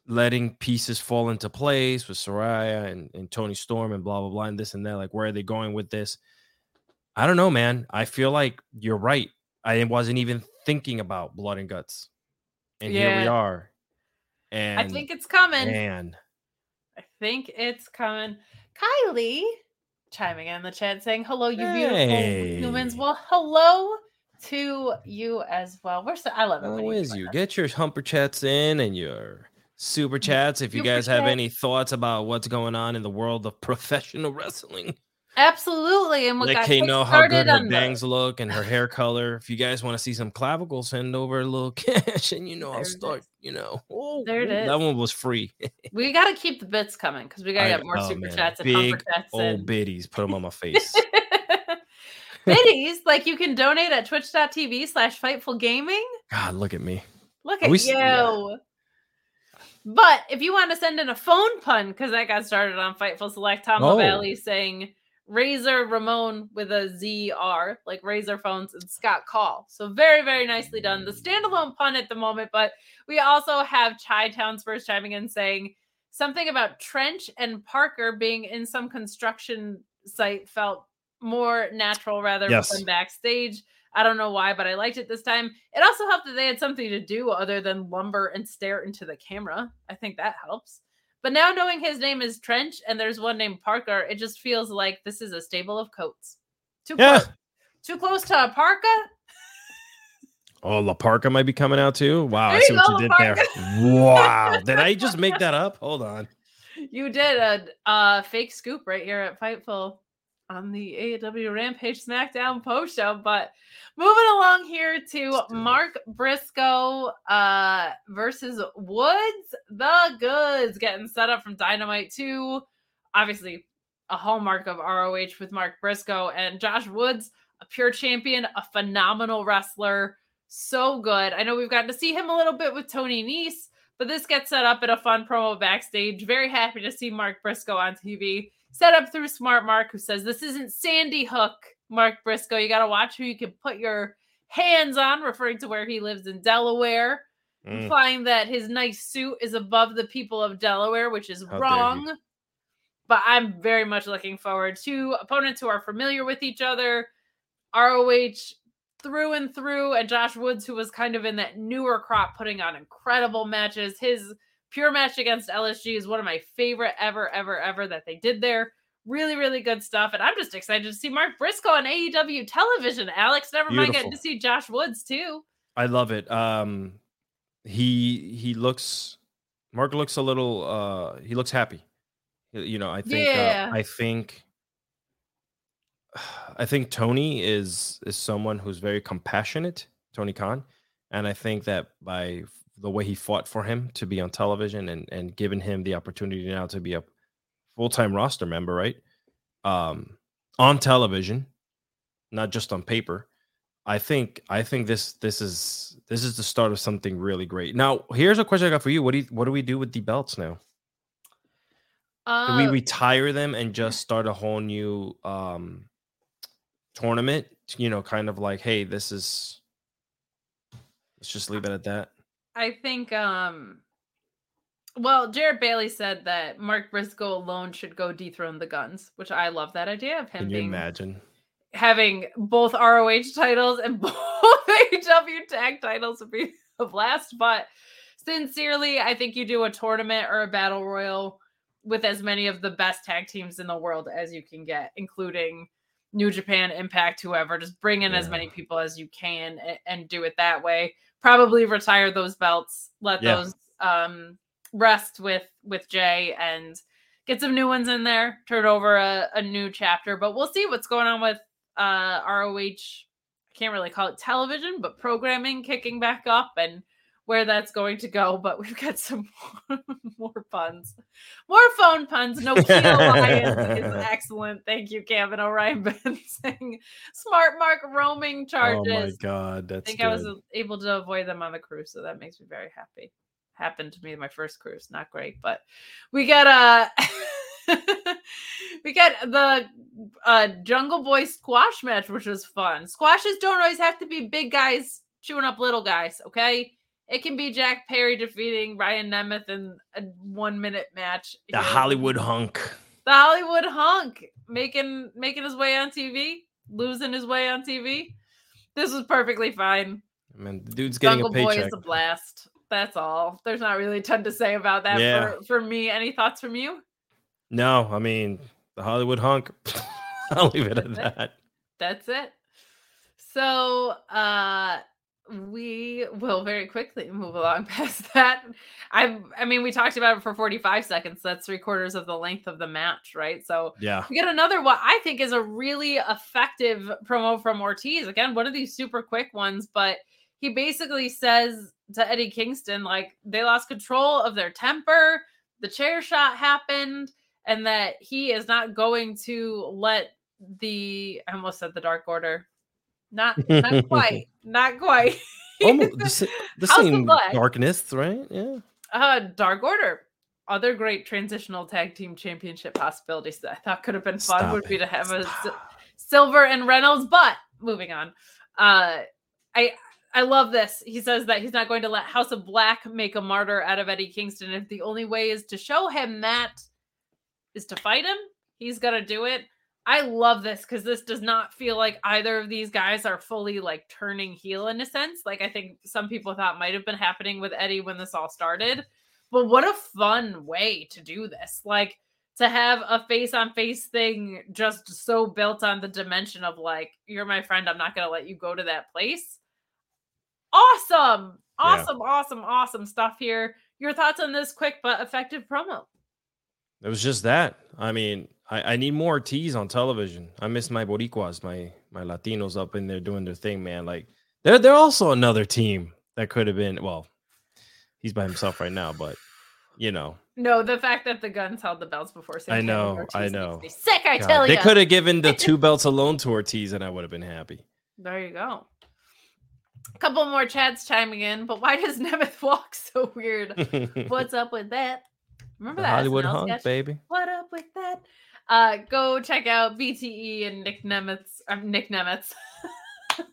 letting pieces fall into place with Saraya and, and Toni Storm and blah blah blah and this and that like where are they going with this I don't know man I feel like you're right I wasn't even thinking about blood and guts and here we are and I think it's coming. man I think it's coming. Kylie chiming in the chat saying, Hello, you beautiful humans. Well, hello to you as well. We're so I love it. How is you? Get your humper chats in and your super chats if you Super guys have chat. any thoughts about what's going on in the world of professional wrestling. Absolutely. And what Let Kay know how good her on the- bangs look and her hair color. If you guys want to see some clavicles, send over a little cash and you know There I'll start, is. you know. Oh, There it ooh, That is. one was free. we gotta keep the bits coming because we gotta I- get more oh, super man, chats and Big chats old and biddies. Put them on my face. biddies. like you can donate at twitch.tv slash fightful gaming. God, look at me. Look at you. yeah. But if you want to send in a phone pun, because that got started on Fightful Select, Tom Oh. LaValle saying Razor Ramon with a ZR, like Razor Phones, and Scott Call. So very, very nicely done. The standalone pun at the moment, but we also have Chi Town's first chiming in saying something about Trench and Parker being in some construction site felt more natural rather Yes. than backstage. I don't know why, but I liked it this time. It also helped that they had something to do other than lumber and stare into the camera. I think that helps. But now knowing his name is Trench and there's one named Parker, it just feels like this is a stable of coats. Too Yeah. close. Too close to a parka? Oh, La Parka might be coming out too. Wow, There I see what go, you did La there. Wow, did I just make that up? Hold on. You did a, a fake scoop right here at Fightful on the AEW Rampage SmackDown post show. But moving along here to Let's do it. Mark Briscoe uh, versus Woods, the goods getting set up from Dynamite 2. Obviously, a hallmark of ROH with Mark Briscoe and Josh Woods, a pure champion, a phenomenal wrestler. So good. I know we've gotten to see him a little bit with Tony Nese, but this gets set up in a fun promo backstage. Very happy to see Mark Briscoe on TV. Set up through Smart Mark, who says, This isn't Sandy Fork, Mark Briscoe. You got to watch who you can put your hands on, referring to where he lives in Delaware, Mm. implying that his nice suit is above the people of Delaware, which is How wrong. But I'm very much looking forward to opponents who are familiar with each other. ROH through and through, and Josh Woods, who was kind of in that newer crop, putting on incredible matches. His pure match against LSG is one of my favorite ever, ever, ever that they did there. Really, really good stuff. And I'm just excited to see Mark Briscoe on AEW television. Alex, never mind getting to see Josh Woods too. I love it. Um, he he looks. Mark looks a little. Uh, he looks happy. You know, I think. Yeah. Uh, I think. I think Tony is is someone who's very compassionate. Tony Khan, and I think that by the way he fought for him to be on television and and given him the opportunity now to be a full time roster member, right? Um, on television, not just on paper. I think I think this this is this is the start of something really great. Now, here's a question I got for you. What do you, what do we do with the belts now? Do Uh, we retire them and just start a whole new um tournament? You know, kind of like, hey, this is let's just leave it at that. I think um well, Jared Bailey said that Mark Briscoe alone should go dethrone the Gunns, which I love that idea of him Can you being imagine? having both ROH titles and both AEW tag titles would be a blast. But sincerely, I think you do a tournament or a battle royal with as many of the best tag teams in the world as you can get, including New Japan, Impact, whoever. Just bring in as many people as you can and, and do it that way. Probably retire those belts, let Yeah. those um rest with with Jay and get some new ones in there, turn over a, a new chapter. But we'll see what's going on with uh ROH. I can't really call it television, but programming kicking back up and where that's going to go. But we've got some more, more puns, more phone puns. No is excellent. Thank you, Kevin Orion Ben saying smart mark roaming charges. Oh my god, I that's think I was able to avoid them on the cruise, so that makes me very happy. Happened to me my first cruise, not great, but we got a. we got the uh Jungle Boy squash match, which was fun. Squashes don't always have to be big guys chewing up little guys, okay? It can be Jack Perry defeating Ryan Nemeth in a one minute match. the here. Hollywood hunk. the Hollywood hunk making making his way on TV, losing his way on TV. This was perfectly fine. Man, the dude's getting Jungle a Boy paycheck. is a blast. That's all. There's not really a ton to say about that Yeah. for, for me. Any thoughts from you? No, I mean the Hollywood hunk. I'll leave it at that. That's it. So uh we will very quickly move along past that. I I mean we talked about it for 45 seconds. That's three quarters of the length of the match, right? So Yeah. we get another what I think is a really effective promo from Ortiz. Again, one of these super quick ones, but he basically says to Eddie Kingston, like they lost control of their temper, the chair shot happened, and that he is not going to let the I almost said the Dark Order. Not not quite. Not quite. Almost the, the same darkness, right? Yeah. uh Dark Order. other great transitional tag team championship possibilities that I thought could have been fun Stop would be to have a Stop. S- Silver and Reynolds. But moving on, uh, I I love this. He says that he's not going to let House of Black make a martyr out of Eddie Kingston. If the only way is to show him that is to fight him, he's gonna do it. I love this because this does not feel like either of these guys are fully like turning heel in a sense. Like I think some people thought might have been happening with Eddie when this all started. But what a fun way to do this. Like to have a face on face thing just so built on the dimension of like, you're my friend, I'm not going to let you go to that place. Awesome. Yeah. Awesome, awesome, awesome stuff here. Your thoughts on this quick but effective promo? It was just that. I mean, I, I need more T's on television. I miss my Boricuas, my my Latinos up in there doing their thing, man. Like they're they're also another team that could have been. Well, he's by himself right now, but you know, No, the fact that the Gunns held the belts before I know, Ortiz I know. Sick, I God, tell you. they could have given the two belts alone to Ortiz, and I would have been happy. There you go. A couple more chats chiming in, but why does Nemeth walk so weird? What's up with that? Remember the that Hollywood SNL hunk, sketch? baby. What up with that? Uh, go check out BTE and Nick Nemeth. Um, Nick Nemeth. go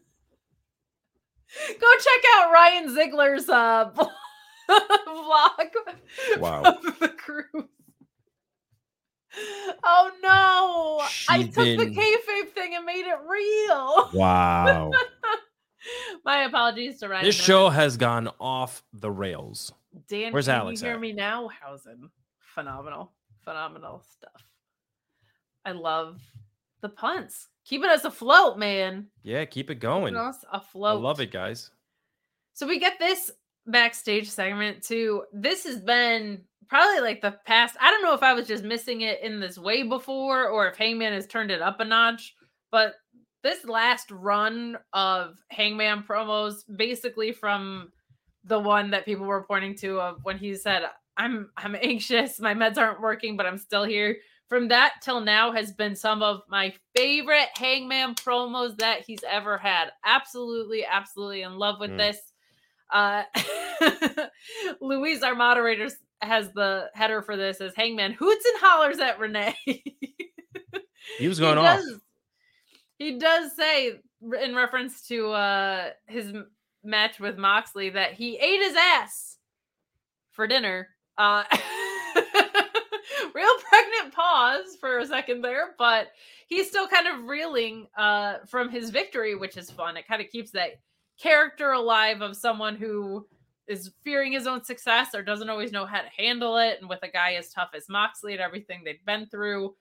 check out Ryan Ziggler's uh vlog Wow. of the cruise. Oh no! I She took the been- kayfabe thing and made it real. Wow. My apologies to Ryan. this Nemeth. show has gone off the rails. Dan, Where's can Alex you hear at? me now? Hausen. Phenomenal. Phenomenal stuff. I love the punts. Keeping us afloat, man. Yeah, keep it going. Keeping us I love it, guys. So we get this backstage segment too. This has been probably like the past. I don't know if I was just missing it in this way before or if Hangman has turned it up a notch, but this last run of Hangman promos, basically from the one that people were pointing to of when he said, I'm I'm anxious, my meds aren't working, but I'm still here. From that till now has been some of my favorite Hangman promos that he's ever had. Absolutely, absolutely in love with Mm. this. Uh Louise, our moderator, has the header for this as Hangman hoots and hollers at Renee. He was going off. does- He does say in reference to uh his match with Moxley that he ate his ass for dinner. Uh real pregnant pause for a second there, but he's still kind of reeling uh from his victory, which is fun. It kind of keeps that character alive of someone who is fearing his own success or doesn't always know how to handle it. And with a guy as tough as Moxley and everything they've been through,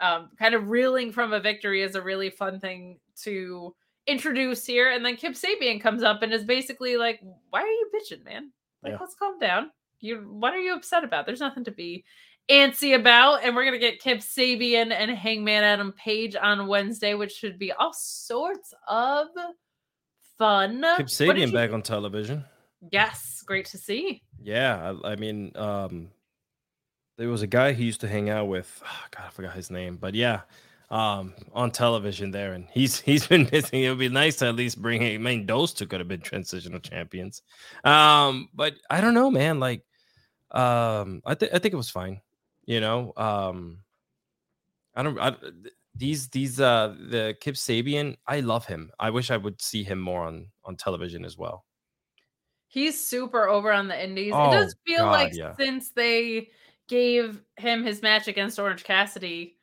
um, kind of reeling from a victory is a really fun thing to introduce here. And then Kip Sabian comes up and is basically like, "Why are you bitching, man? Like, Yeah. let's calm down. You, what are you upset about? There's nothing to be antsy about." And we're gonna get Kip Sabian and Hangman Adam Page on Wednesday, which should be all sorts of fun. Kip Sabian you- back on television. Yes, great to see. Yeah, I, I mean, um, there was a guy he used to hang out with. ah, God, I forgot his name, but yeah, um, on television there, and he's he's been missing. It would be nice to at least bring. I mean, those two could have been transitional champions. Um, but I don't know, man. Like, um, I think I think it was fine. You know, um, I don't. I, these these uh the Kip Sabian, I love him. I wish I would see him more on on television as well. He's super over on the indies. Oh, it does feel God, like yeah. since they gave him his match against Orange Cassidy,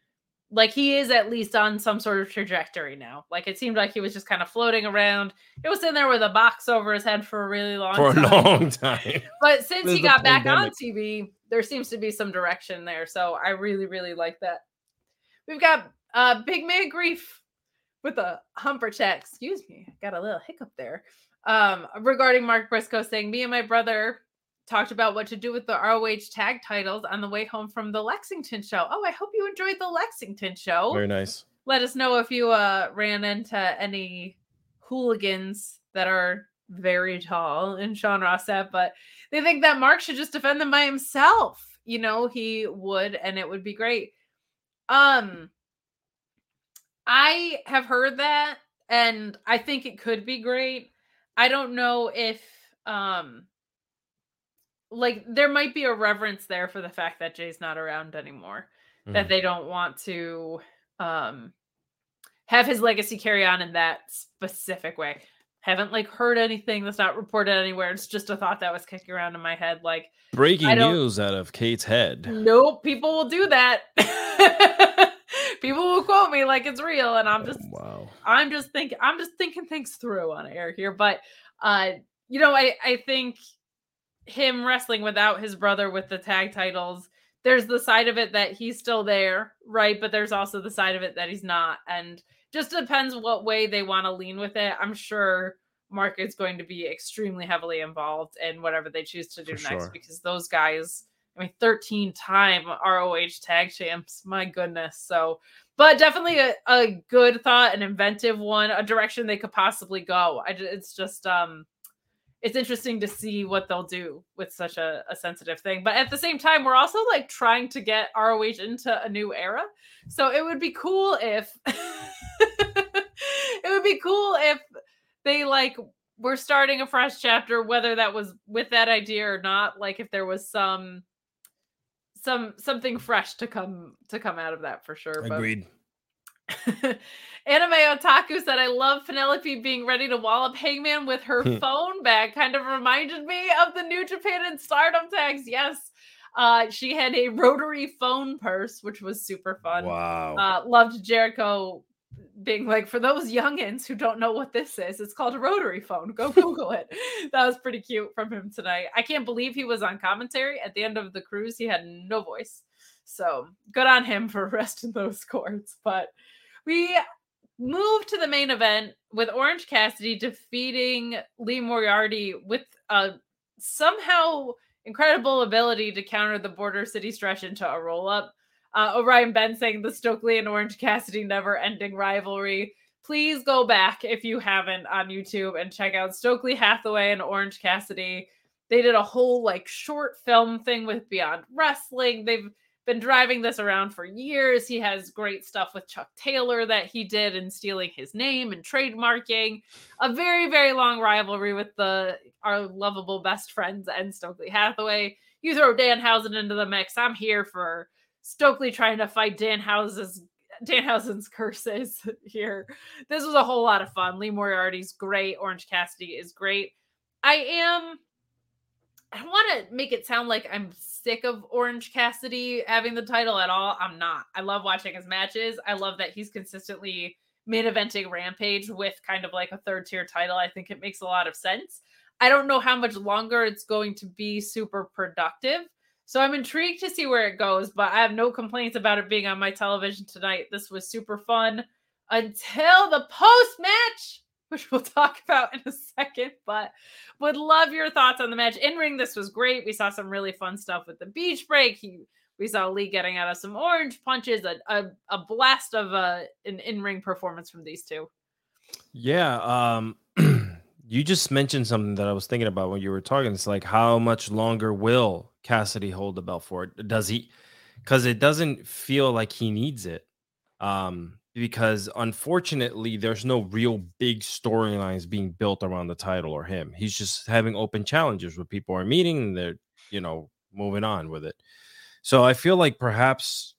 like he is at least on some sort of trajectory now. Like it seemed like he was just kind of floating around. It was in there with a box over his head for a really long For a long time. But since There's he got back on. TV, there seems to be some direction there. So I really, really like that. We've got uh Big Man Grief with a humper chat. Excuse me, got a little hiccup there. Um, regarding Mark Briscoe saying, Me and my brother talked about what to do with the ROH tag titles on the way home from the Lexington show. Oh, I hope you enjoyed the Lexington show Very nice. let us know if you uh ran into any hooligans that are very tall in Sean Rossett, but they think that Mark should just defend them by himself. You know, he would, and it would be great. Um, I have heard that, and I think it could be great. I don't know if um like there might be a reverence there for the fact that Jay's not around anymore. Mhm. That they don't want to um have his legacy carry on in that specific way. Haven't like heard anything that's not reported anywhere. It's just a thought that was kicking around in my head. Like, Breaking news out of Kate's head. nope, people will do that. people will quote me like it's real, and I'm just Oh, wow. I'm just thinking I'm just thinking things through on air here. But uh, you know, I I think him wrestling without his brother with the tag titles, there's the side of it that he's still there, right? But there's also the side of it that he's not. And just depends what way they want to lean with it. I'm sure Mark is going to be extremely heavily involved in whatever they choose to do For next sure. because those guys, I mean, 13 time ROH tag champs, my goodness. So, but definitely a, a good thought, an inventive one, a direction they could possibly go. I, it's just, um, it's interesting to see what they'll do with such a, a sensitive thing. But at the same time, we're also like trying to get ROH into a new era. So it would be cool if it would be cool if they like were starting a fresh chapter, whether that was with that idea or not. Like if there was some some something fresh to come to come out of that for sure. But Agreed. Anime Otaku said, I love Penelope being ready to wallop Hangman with her phone bag. Kind of reminded me of the New Japan and Stardom tags. Yes. Uh, she had a rotary phone purse, which was super fun. Wow. Uh, loved Jericho being like, for those youngins who don't know what this is, it's called a rotary phone. Go Google it. That was pretty cute from him tonight. I can't believe he was on commentary at the end of the cruise. He had no voice. So good on him for resting those cords. But we move to the main event with Orange Cassidy defeating Lee Moriarty with a somehow incredible ability to counter the Border City stretch into a roll up. Uh, Orion Ben saying the Stokely and Orange Cassidy never ending rivalry. Please go back if you haven't on YouTube and check out Stokely Hathaway and Orange Cassidy. They did a whole like short film thing with Beyond Wrestling. They've been driving this around for years. He has great stuff with Chuck Taylor that he did in stealing his name and trademarking. A very, very long rivalry with the our lovable best friends and Stokely Hathaway. You throw Danhausen into the mix. I'm here for Stokely trying to fight Danhausen's Danhausen's curses here. This was a whole lot of fun. Lee Moriarty's great. Orange Cassidy is great. I am I want to make it sound like I'm sick of Orange Cassidy having the title at all. I'm not. I love watching his matches. I love that he's consistently main eventing Rampage with kind of like a third tier title. I think it makes a lot of sense. I don't know how much longer it's going to be super productive. So I'm intrigued to see where it goes, but I have no complaints about it being on my television tonight. This was super fun until the post match, which we'll talk about in a second. But would love your thoughts on the match. In ring, this was great. We saw some really fun stuff with the beach break. He, we saw Lee getting out of some orange punches, a, a, a blast of uh, an in ring performance from these two. Yeah. Um, you just mentioned something that I was thinking about when you were talking. It's like, how much longer will Cassidy hold the belt for? Does he? Because it doesn't feel like he needs it. Um, because unfortunately, there's no real big storylines being built around the title or him. He's just having open challenges where people are meeting and they're, you know, moving on with it. So I feel like perhaps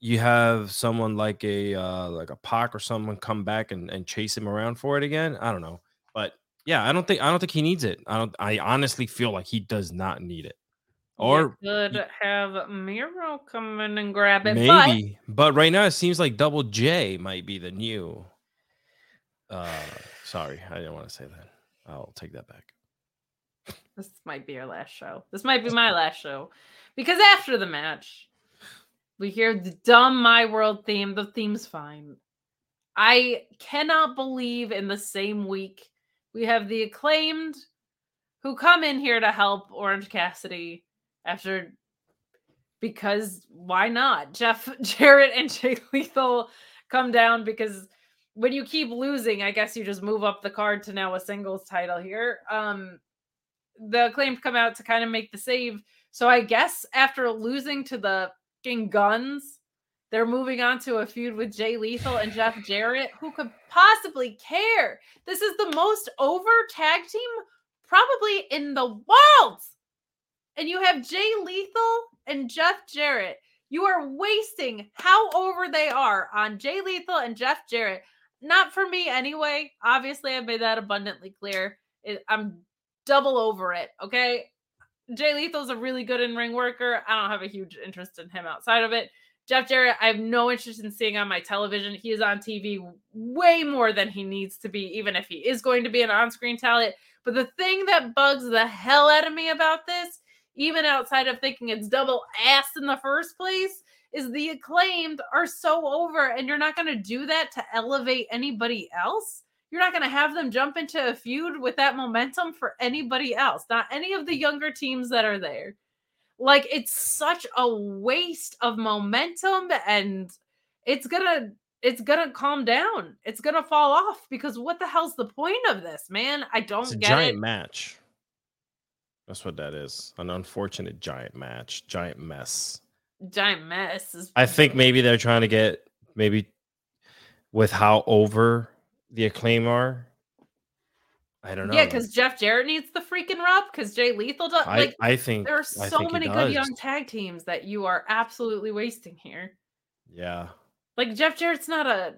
you have someone like a uh like a Pac or someone come back and, and chase him around for it again. I don't know. But yeah, I don't think I don't think he needs it. I don't I honestly feel like he does not need it. Or you could have Miro come in and grab it. maybe, but right now it seems like Double J might be the new uh sorry, I didn't want to say that. I'll take that back. This might be our last show. This might be my last show. Because after the match, we hear the dumb My World theme. The theme's fine. I cannot believe in the same week we have the acclaimed who come in here to help Orange Cassidy after because why not? Jeff Jarrett and Jay Lethal come down because when you keep losing, I guess you just move up the card to now a singles title here. Um the acclaimed come out to kind of make the save. So I guess after losing to the fucking Gunns, they're moving on to a feud with Jay Lethal and Jeff Jarrett. Who could possibly care? This is the most over tag team probably in the world. And you have Jay Lethal and Jeff Jarrett. You are wasting how over they are on Jay Lethal and Jeff Jarrett. Not for me anyway. Obviously, I made that abundantly clear. I'm double over it. Okay. Jay Lethal's a really good in ring worker. I don't have a huge interest in him outside of it. Jeff Jarrett, I have no interest in seeing on my television. He is on TV way more than he needs to be, even if he is going to be an on screen talent. But the thing that bugs the hell out of me about this, even outside of thinking it's double ass in the first place, is the acclaimed are so over, and you're not going to do that to elevate anybody else. You're not going to have them jump into a feud with that momentum for anybody else, not any of the younger teams that are there. Like it's such a waste of momentum and it's going to it's to calm down. It's going to fall off because what the hell's the point of this, man? I don't It's a get giant it. match. That's what that is. An unfortunate giant match, giant mess. Giant mess is I think maybe they're trying to get maybe with how over the acclaim are. I don't know. Yeah, because Jeff Jarrett needs the freaking rub because Jay Lethal does. I, Like I think there are so many good young tag teams that you are absolutely wasting here. Yeah. Like Jeff Jarrett's not a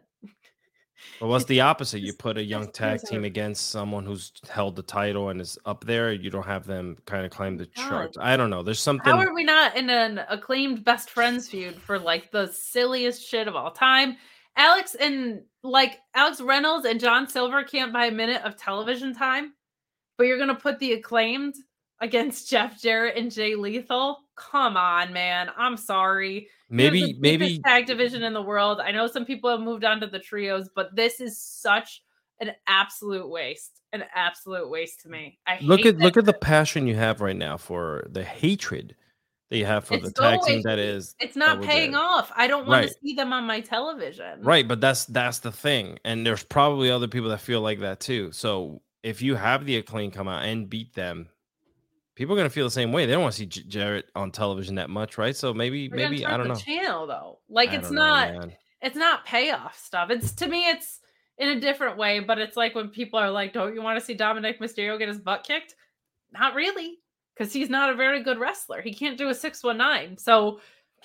But what's the opposite? You put a young tag team against someone who's held the title and is up there. You don't have them kind of climb the God. charts. I don't know. There's something. How are we not in an acclaimed best friends feud for like the silliest shit of all time? Alex and like Alex Reynolds and John Silver can't buy a minute of television time, but you're gonna put the acclaimed against Jeff Jarrett and Jay Lethal. Come on, man. I'm sorry. Maybe maybe tag division in the world. I know some people have moved on to the trios, but this is such an absolute waste. An absolute waste to me. I look at look at the passion you have right now for the hatred that you have for It's the tag so team that is It's not paying off. I don't want Right. to see them on my television. right but that's that's the thing and there's probably other people that feel like that too so if you have the acclaim come out and beat them people are going to feel the same way they don't want to see J- jarrett on television that much right so maybe We're maybe i don't know Channel though, like it's don't know, it's not payoff stuff. It's to me, it's in a different way. But it's like when people are like, "Don't you want to see Dominik Mysterio get his butt kicked?" Not really, because he's not a very good wrestler. He can't do a six one nine. So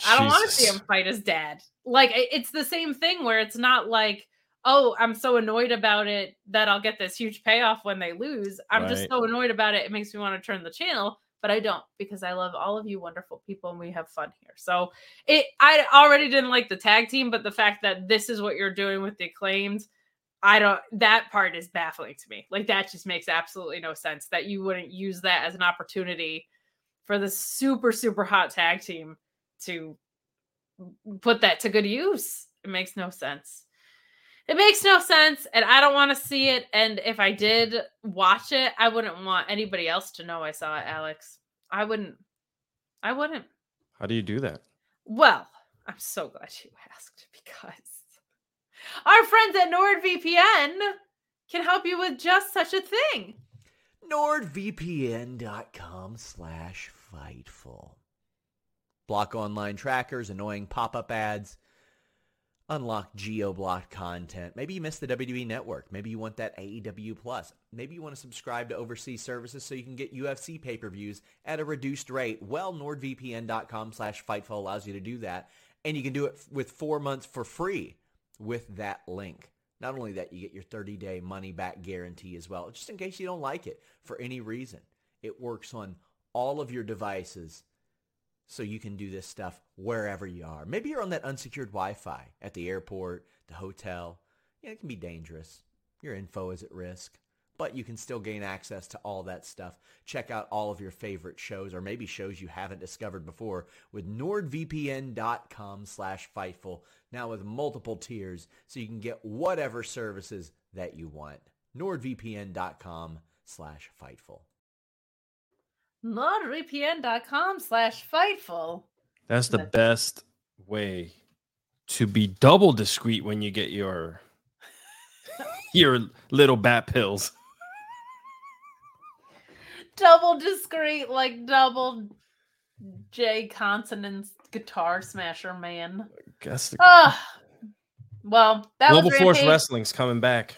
I don't want to see him fight his dad. Like it's the same thing where it's not like, oh, I'm so annoyed about it that I'll get this huge payoff when they lose. I'm just so annoyed about it. It makes me want to turn the channel, but I don't because I love all of you wonderful people and we have fun here. So it I already didn't like the tag team, but the fact that this is what you're doing with the acclaimed, I don't that part is baffling to me. Like that just makes absolutely no sense that you wouldn't use that as an opportunity for the super super hot tag team to put that to good use. It makes no sense. It makes no sense, and I don't want to see it. And if I did watch it, I wouldn't want anybody else to know I saw it, Alex. I wouldn't. I wouldn't. how do you do that Well, I'm so glad you asked because our friends at NordVPN can help you with just such a thing. nordvpn.com slash fightful block online trackers annoying pop-up ads unlock geo-blocked content. Maybe you missed the wwe network. Maybe you want that aew plus. Maybe you want to subscribe to overseas services so you can get ufc pay-per-views at a reduced rate. Well nordvpn.com slash fightful allows you to do that and you can do it with four months for free with that link. Not only that, you get your 30-day money-back guarantee as well, just in case you don't like it for any reason. It works on all of your devices, so you can do this stuff wherever you are. Maybe you're on that unsecured Wi-Fi at the airport, the hotel. Yeah, it can be dangerous. Your info is at risk, but you can still gain access to all that stuff. Check out all of your favorite shows, or maybe shows you haven't discovered before, with nordvpn.com slash fightful now with multiple tiers so you can get whatever services that you want. nordvpn.com slash fightful. NordVPN.com slash fightful. that's the best way to be double discreet when you get your your little bat pills Double discreet, like double J consonants guitar smasher man. I guess the Ah, well, that global was force Rampage. wrestling's coming back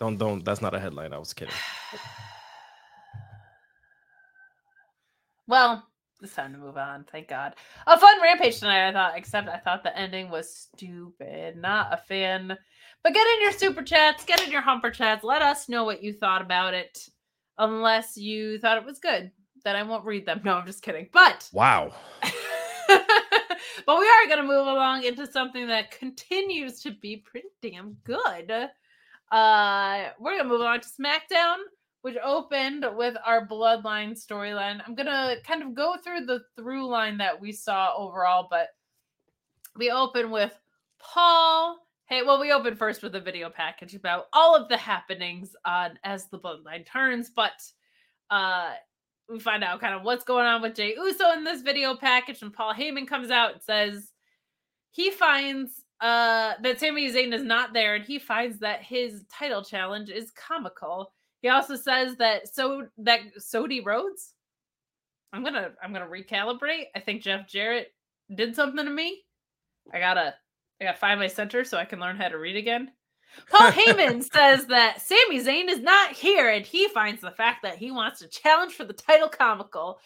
Don't don't. That's not a headline. I was kidding. Well, it's time to move on. Thank God. A fun rampage tonight, I thought, except I thought the ending was stupid. Not a fan. But get in your super chats, get in your humper chats. Let us know what you thought about it. Unless you thought it was good. Then I won't read them. No, I'm just kidding. But Wow. but we are going to move along into something that continues to be pretty damn good. Uh, we're to move on to SmackDown, which opened with our Bloodline storyline. I'm to kind of go through the through line that we saw overall, but we open with Paul. Hey, well, we open first with a video package about all of the happenings on as the Bloodline turns, but uh we find out kind of what's going on with Jey Uso in this video package, and Paul Heyman comes out and says he finds uh that Sami Zayn is not there, and he finds that his title challenge is comical. He also says that so that Sody Rhodes. I'm gonna I'm gonna recalibrate. I think Jeff Jarrett did something to me. I gotta I gotta find my center so I can learn how to read again. Paul Heyman says that Sami Zayn is not here, and he finds the fact that he wants to challenge for the title comical.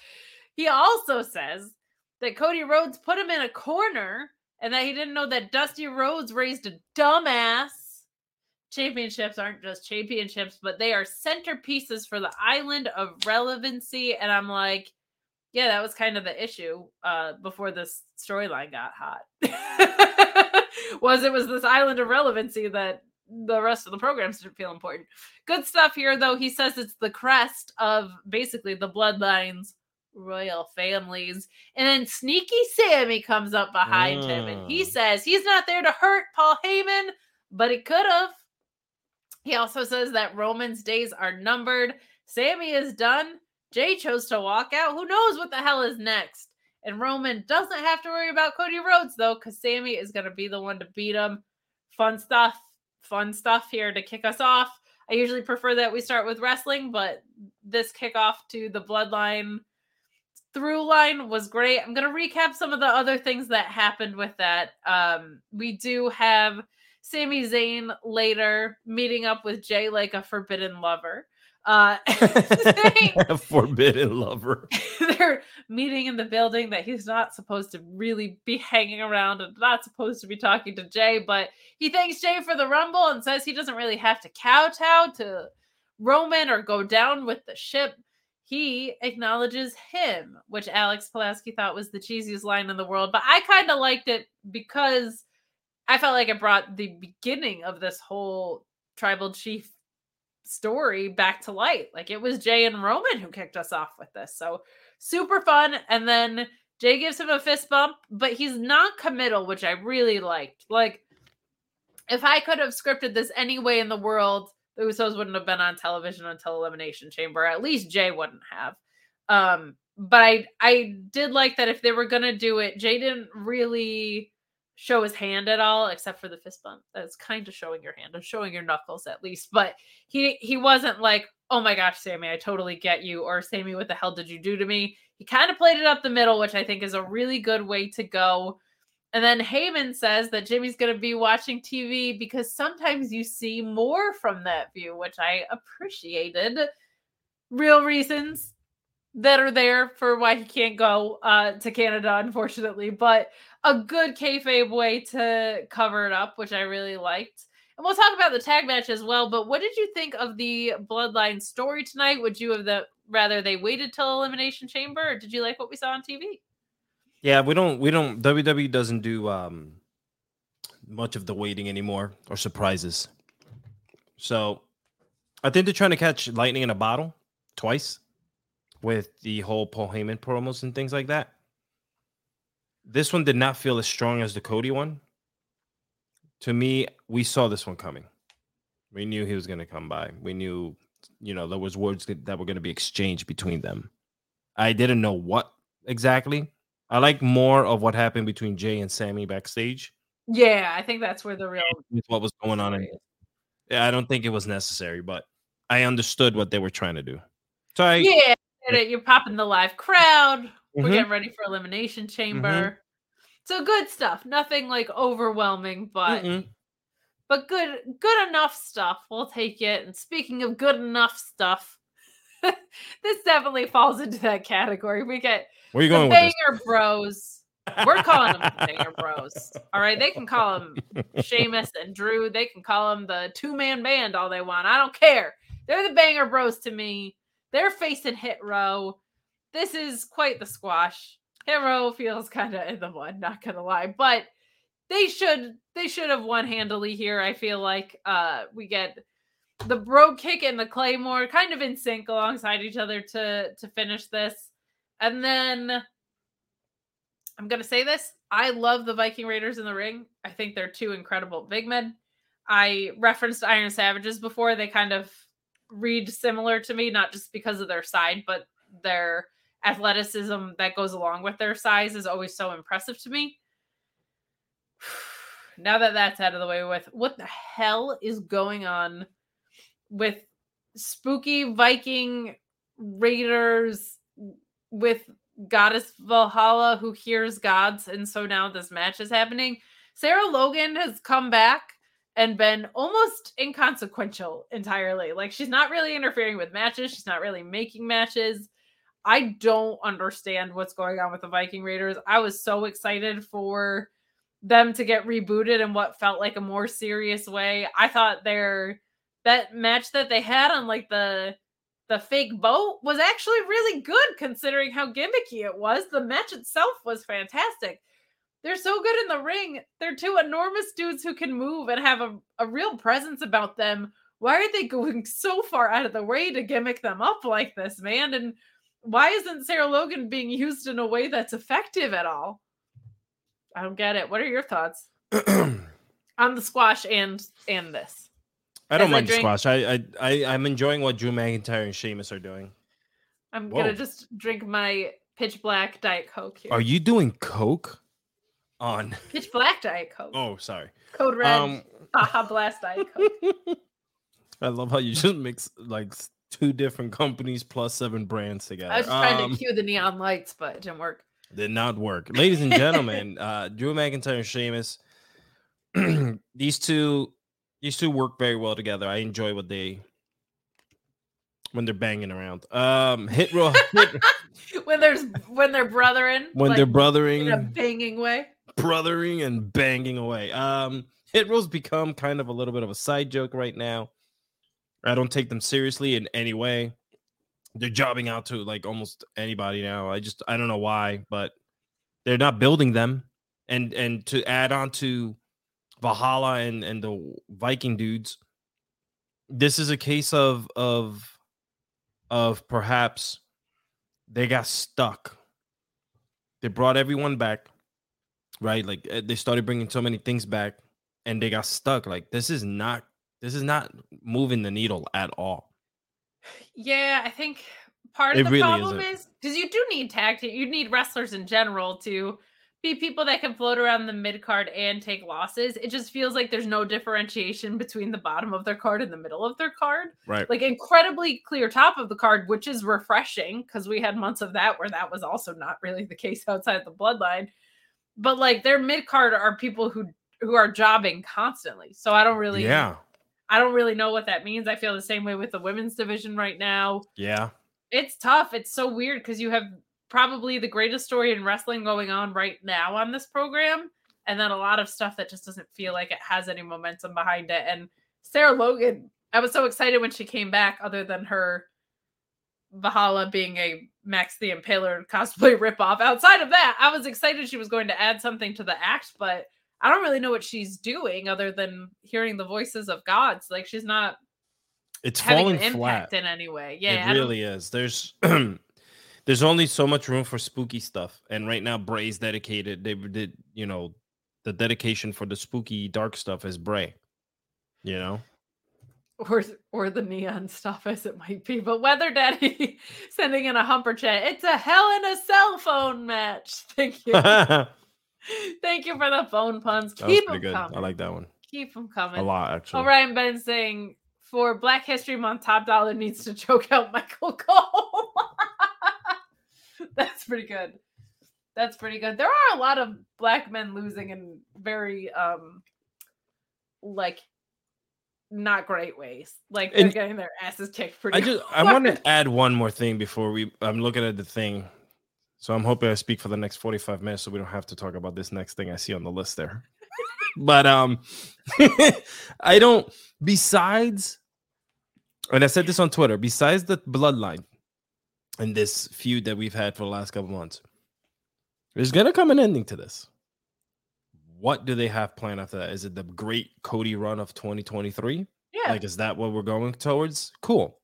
He also says that Cody Rhodes put him in a corner and that he didn't know that Dusty Rhodes raised a dumbass. Championships aren't just championships, but they are centerpieces for the island of relevancy. And I'm like, yeah, that was kind of the issue uh, before this storyline got hot. was it was this island of relevancy that the rest of the programs didn't feel important. Good stuff here, though. He says it's the crest of basically the bloodlines, royal families. And then Sneaky Sami comes up behind him and he Mm. says he's not there to hurt Paul Heyman, but he could have. He also says that Roman's days are numbered. Sami is done. Jey chose to walk out. Who knows what the hell is next? And Roman doesn't have to worry about Cody Rhodes, though, because Sami is going to be the one to beat him. Fun stuff. Fun stuff here to kick us off. I usually prefer that we start with wrestling, but this kickoff to the bloodline through line was great. I'm going to recap some of the other things that happened with that. Um, we do have Sami Zayn later meeting up with Jey like a forbidden lover. Uh, saying- Forbidden lover. they're meeting in the building that he's not supposed to really be hanging around and not supposed to be talking to Jey, but he thanks Jey for the rumble and says he doesn't really have to kowtow to Roman or go down with the ship. He acknowledges him, which Alex Pulaski thought was the cheesiest line in the world, but I kind of liked it because I felt like it brought the beginning of this whole tribal chief story back to light. Like it was Jey and Roman who kicked us off with this. So super fun. And then Jey gives him a fist bump, but he's not committal, which I really liked. Like if I could have scripted this any way in the world, the Usos wouldn't have been on television until Elimination Chamber. At least Jey wouldn't have. Um, but I I did like that if they were gonna do it, Jey didn't really show his hand at all, except for the fist bump. That's kind of showing your hand and showing your knuckles at least. But he he wasn't like, oh my gosh, Sami, I totally get you, or Sami, what the hell did you do to me? He kind of played it up the middle, which I think is a really good way to go. And then Heyman says that Jimmy's going to be watching TV because sometimes you see more from that view, which I appreciated. Real reasons that are there for why he can't go uh, to Canada, unfortunately, but a good kayfabe way to cover it up, which I really liked. And we'll talk about the tag match as well. But what did you think of the Bloodline story tonight? Would you have the rather they waited till Elimination Chamber, or did you like what we saw on TV? Yeah, we don't we don't WWE doesn't do um much of the waiting anymore or surprises. So I think they're trying to catch lightning in a bottle twice with the whole Paul Heyman promos and things like that. This one did not feel as strong as the Cody one. To me, we saw this one coming. We knew he was going to come by. We knew, you know, there was words that were going to be exchanged between them. I didn't know what exactly. I like more of what happened between Jey and Sami backstage Yeah, I think that's where the real what was going on. In, yeah, I don't think it was necessary, but I understood what they were trying to do. So I, yeah. You're popping the live crowd. We're Mhm. getting ready for elimination chamber. So good stuff. Nothing like overwhelming, but Mm-mm. but good good enough stuff. We'll take it. And speaking of good enough stuff, this definitely falls into that category. We get where you the going with this? banger bros. We're calling them the banger bros. All right. They can call them Sheamus and Drew. They can call them the two man band all they want. I don't care. They're the banger bros to me. They're facing Hit Row. This is quite the squash. Hit Row feels kind of in the mud, not gonna lie, but they should they should have won handily here. I feel like uh we get the bro kick and the claymore kind of in sync alongside each other to to finish this, and then I'm gonna say this. I love the Viking Raiders in the ring. I think they're two incredible big men. I referenced Iron Savages before. They kind of read similar to me, not just because of their side, but their athleticism that goes along with their size is always so impressive to me. Now that that's out of the way with, what the hell is going on with spooky Viking Raiders with Goddess Valhalla who hears gods, and so now this match is happening. Sarah Logan has come back and been almost inconsequential entirely. Like she's not really interfering with matches, she's not really making matches. I don't understand what's going on with the Viking Raiders. I was so excited for them to get rebooted in what felt like a more serious way. I thought their that match that they had on like the the fake boat was actually really good considering how gimmicky it was. The match itself was fantastic. They're so good in the ring. They're two enormous dudes who can move and have a, a real presence about them. Why are they going so far out of the way to gimmick them up like this, man? And why isn't Sarah Logan being used in a way that's effective at all? I don't get it. What are your thoughts on the squash and and this? I don't I mind the drink- squash. I, I I I'm enjoying what Drew McIntyre and Sheamus are doing. I'm Whoa. gonna just drink my pitch black diet coke here. Are you doing coke on? pitch black diet coke? Oh, sorry. Code red. Um, blast diet coke. I love how you just mix like two different companies plus seven brands together. I was just trying Um, to cue the neon lights, but it didn't work. did not work. Ladies and gentlemen, uh Drew McIntyre and Sheamus. these two these two work very well together. I enjoy what they when they're banging around. Um Hit Row when there's when they're brothering, when like, they're brothering in a banging way. brothering and banging away. Um Hit Row's become kind of a little bit of a side joke right now. I don't take them seriously in any way. They're jobbing out to like almost anybody now. I just I don't know why, but they're not building them. And and to add on to Valhalla and and the Viking dudes, this is a case of of of perhaps they got stuck. They brought everyone back, right? Like uh, they started bringing so many things back, and they got stuck. Like this is not this is not moving the needle at all. Yeah, I think part It of the really problem isn't. is because you do need tag team, you need wrestlers in general to be people that can float around the mid card and take losses. It just feels like there's no differentiation between the bottom of their card and the middle of their card. Right. Like incredibly clear top of the card, which is refreshing because we had months of that where that was also not really the case outside the bloodline. But like their mid card are people who who are jobbing constantly. So I don't really yeah. I don't really know what that means. I feel the same way with the women's division right now. Yeah. It's tough. It's so weird because you have probably the greatest story in wrestling going on right now on this program, and then a lot of stuff that just doesn't feel like it has any momentum behind it. And Sarah Logan, I was so excited when she came back, other than her Valhalla being a Max the Impaler cosplay ripoff. Outside of that, I was excited she was going to add something to the act, but I don't really know what she's doing other than hearing the voices of gods. Like she's not It's falling flat. in any way. Yeah, it really is. There's there's only so much room for spooky stuff, and right now Bray's dedicated. They did, you know, the dedication for the spooky dark stuff is Bray. You know, or or the neon stuff as it might be. But Weather Daddy sending in a humper chat. It's a hell in a cell phone match. Thank you. Thank you for the phone puns. Keep them good. coming. I like that one Keep them coming. a lot actually. Orion Ben saying for Black History Month, Top Dolla needs to choke out Michael Cole. That's pretty good. That's pretty good. There are a lot of black men losing in very um like not great ways. Like they're And- getting their asses kicked pretty I just I want to add one more thing before we. I'm looking at the thing, so I'm hoping I speak for the next 45 minutes, so we don't have to talk about this next thing I see on the list there. but um, I don't. Besides, and I said this on Twitter. Besides the bloodline and this feud that we've had for the last couple months, there's gonna come an ending to this. What do they have planned after that? Is it the great Cody run of 2023? Yeah. Like, is that what we're going towards? Cool.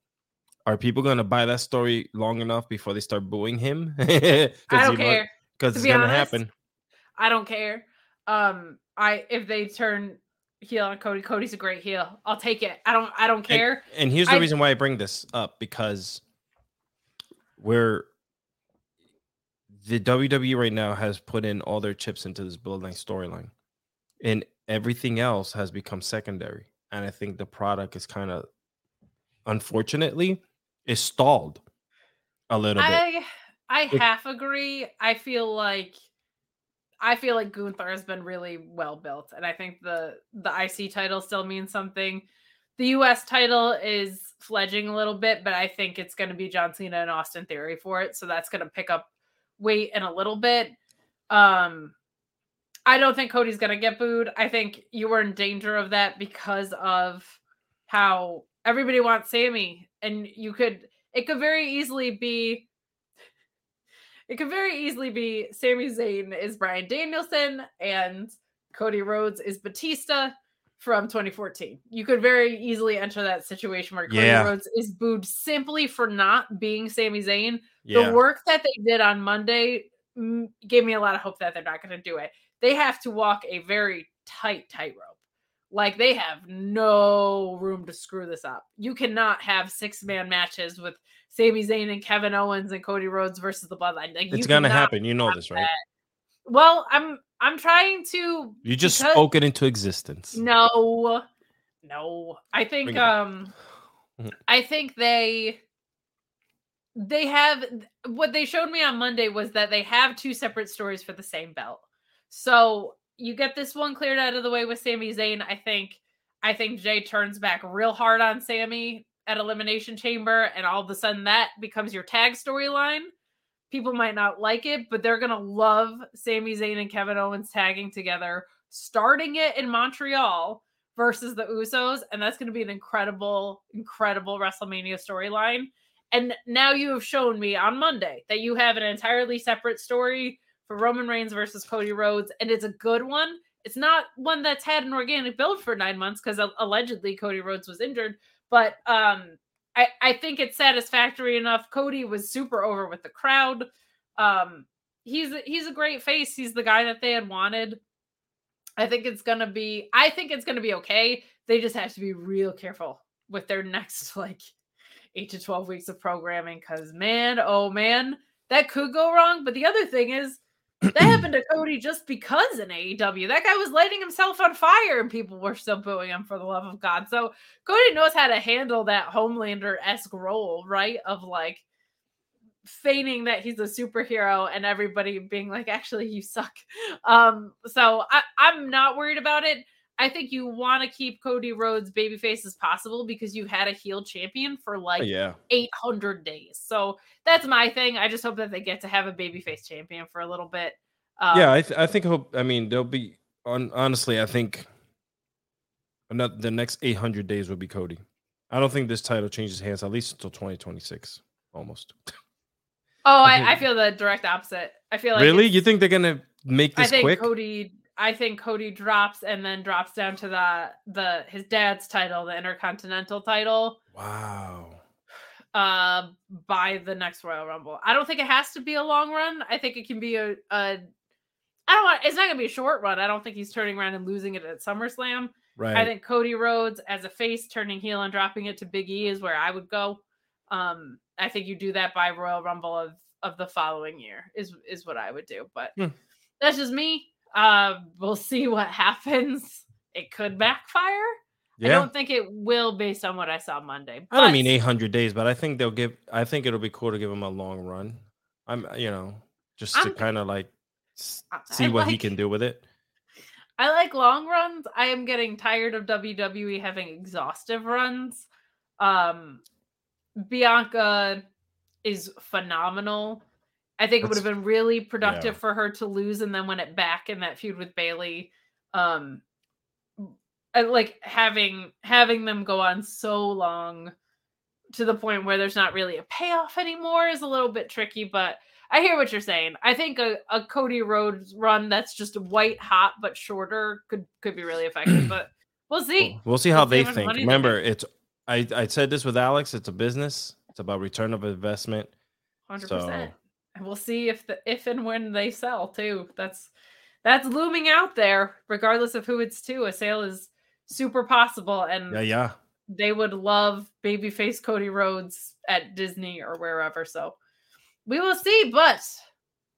Are people going to buy that story long enough before they start booing him? I don't care. Because it's be going to honest, happen. I don't care. Um, I if they turn heel on Cody, Cody's a great heel. I'll take it. I don't I don't And- care. And, here's the I- reason why I bring this up because we're the WWE right now has put in all their chips into this bloodline storyline, and everything else has become secondary. And I think the product is kind of, unfortunately, is stalled a little bit. I I It- half agree. I feel like I feel like Gunther has been really well built, and I think the the IC title still means something. The US title is fledging a little bit, but I think it's going to be John Cena and Austin Theory for it, so that's going to pick up weight in a little bit. Um, I don't think Cody's going to get booed. I think you were in danger of that because of how everybody wants Sami, and you could it could very easily be it could very easily be Sami Zayn is Bryan Danielson and Cody Rhodes is Batista from 2014. You could very easily enter that situation where Cody Yeah. Rhodes is booed simply for not being Sami Zayn. yeah. The work that they did on Monday gave me a lot of hope that they're not going to do it. They have to walk a very tight tightrope. Like they have no room to screw this up. You cannot have six man matches with Sami Zayn and Kevin Owens and Cody Rhodes versus the Bloodline. Like, it's going to happen. You know this, right? that. Well, I'm I'm trying to You just because- spoke it into existence. no, no. I think Bring it up. um. I think they they have what they showed me on Monday was that they have two separate stories for the same belt. So you get this one cleared out of the way with Sami Zayn. I think I think Jey turns back real hard on Sami at Elimination Chamber, and all of a sudden that becomes your tag storyline. People might not like it, but they're gonna love Sami Zayn and Kevin Owens tagging together, starting it in Montreal versus the Usos, and that's gonna be an incredible, incredible WrestleMania storyline. And now you have shown me on Monday that you have an entirely separate story for Roman Reigns versus Cody Rhodes, and it's a good one. It's not one that's had an organic build for nine months because allegedly Cody Rhodes was injured, but um, I, I think it's satisfactory enough. Cody was super over with the crowd. Um, he's a- he's a great face. He's the guy that they had wanted. I think it's gonna be. I think it's gonna be okay. They just have to be real careful with their next like eight to twelve weeks of programming. Because man, oh man, that could go wrong. But the other thing is that happened to Cody just because in AEW. That guy was lighting himself on fire and people were still booing him for the love of God. So Cody knows how to handle that Homelander esque role, right? Of like feigning that he's a superhero and everybody being like, actually, you suck. Um, so I, I'm not worried about it. I think you want to keep Cody Rhodes babyface as possible because you had a heel champion for like Oh, yeah. 800 days. So that's my thing. I just hope that they get to have a babyface champion for a little bit. Um, yeah, I, th- I think hope. I mean, there'll be on honestly. I think another the next 800 days will be Cody. I don't think this title changes hands at least until 2026, almost. Oh, I I, I feel the direct opposite. I feel like really? You think they're gonna make I this think quick? Cody. I think Cody drops and then drops down to the the his dad's title, the Intercontinental title, Wow. uh, by the next Royal Rumble. I don't think it has to be a long run. I think it can be a, a I don't want. It's not gonna be a short run. I don't think he's turning around and losing it at SummerSlam. Right. I think Cody Rhodes as a face turning heel and dropping it to Big E is where I would go. Um, I think you do that by Royal Rumble of of the following year is is what I would do. But Hmm. that's just me. Uh, we'll see what happens. It could backfire. I don't think it will based on what I saw Monday. I don't mean 800 days, but I think they'll give. I think it'll be cool to give him a long run. I'm, you know, just to kind of like see I what he can do with it. I like long runs. I am getting tired of WWE having exhaustive runs. Um Bianca is phenomenal. I think it would have been really productive yeah. for her to lose and then win it back in that feud with Bayley. Um like having having them go on so long to the point where there's not really a payoff anymore is a little bit tricky, but I hear what you're saying. I think a, a Cody Rhodes run that's just white hot but shorter could could be really effective, but we'll see. We'll- see how We'll they think. Remember, it's I I said this with Alex. It's a business. It's about return of investment. Hundred So- percent. And we'll see if the if and when they sell too. That's that's looming out there, regardless of who it's to. A sale is super possible, and Yeah, yeah. they would love babyface Cody Rhodes at Disney or wherever. So we will see. But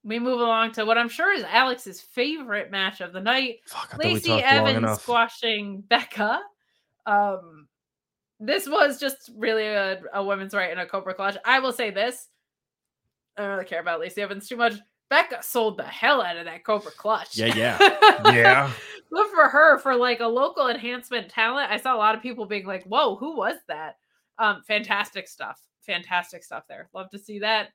we move along to what I'm sure is Alex's favorite match of the night. Fuck, I thought we Lacey Evans squashing Becca. Um, this was just really a, a women's right in a Cobra Clutch. I will say this: I don't really care about Lacey Evans too much. Becca sold the hell out of that Cobra Clutch. Yeah, yeah. Yeah. Good for her for like a local enhancement talent. I saw a lot of people being like, "Whoa, who was that?" Um, fantastic stuff. Fantastic stuff there. Love to see that.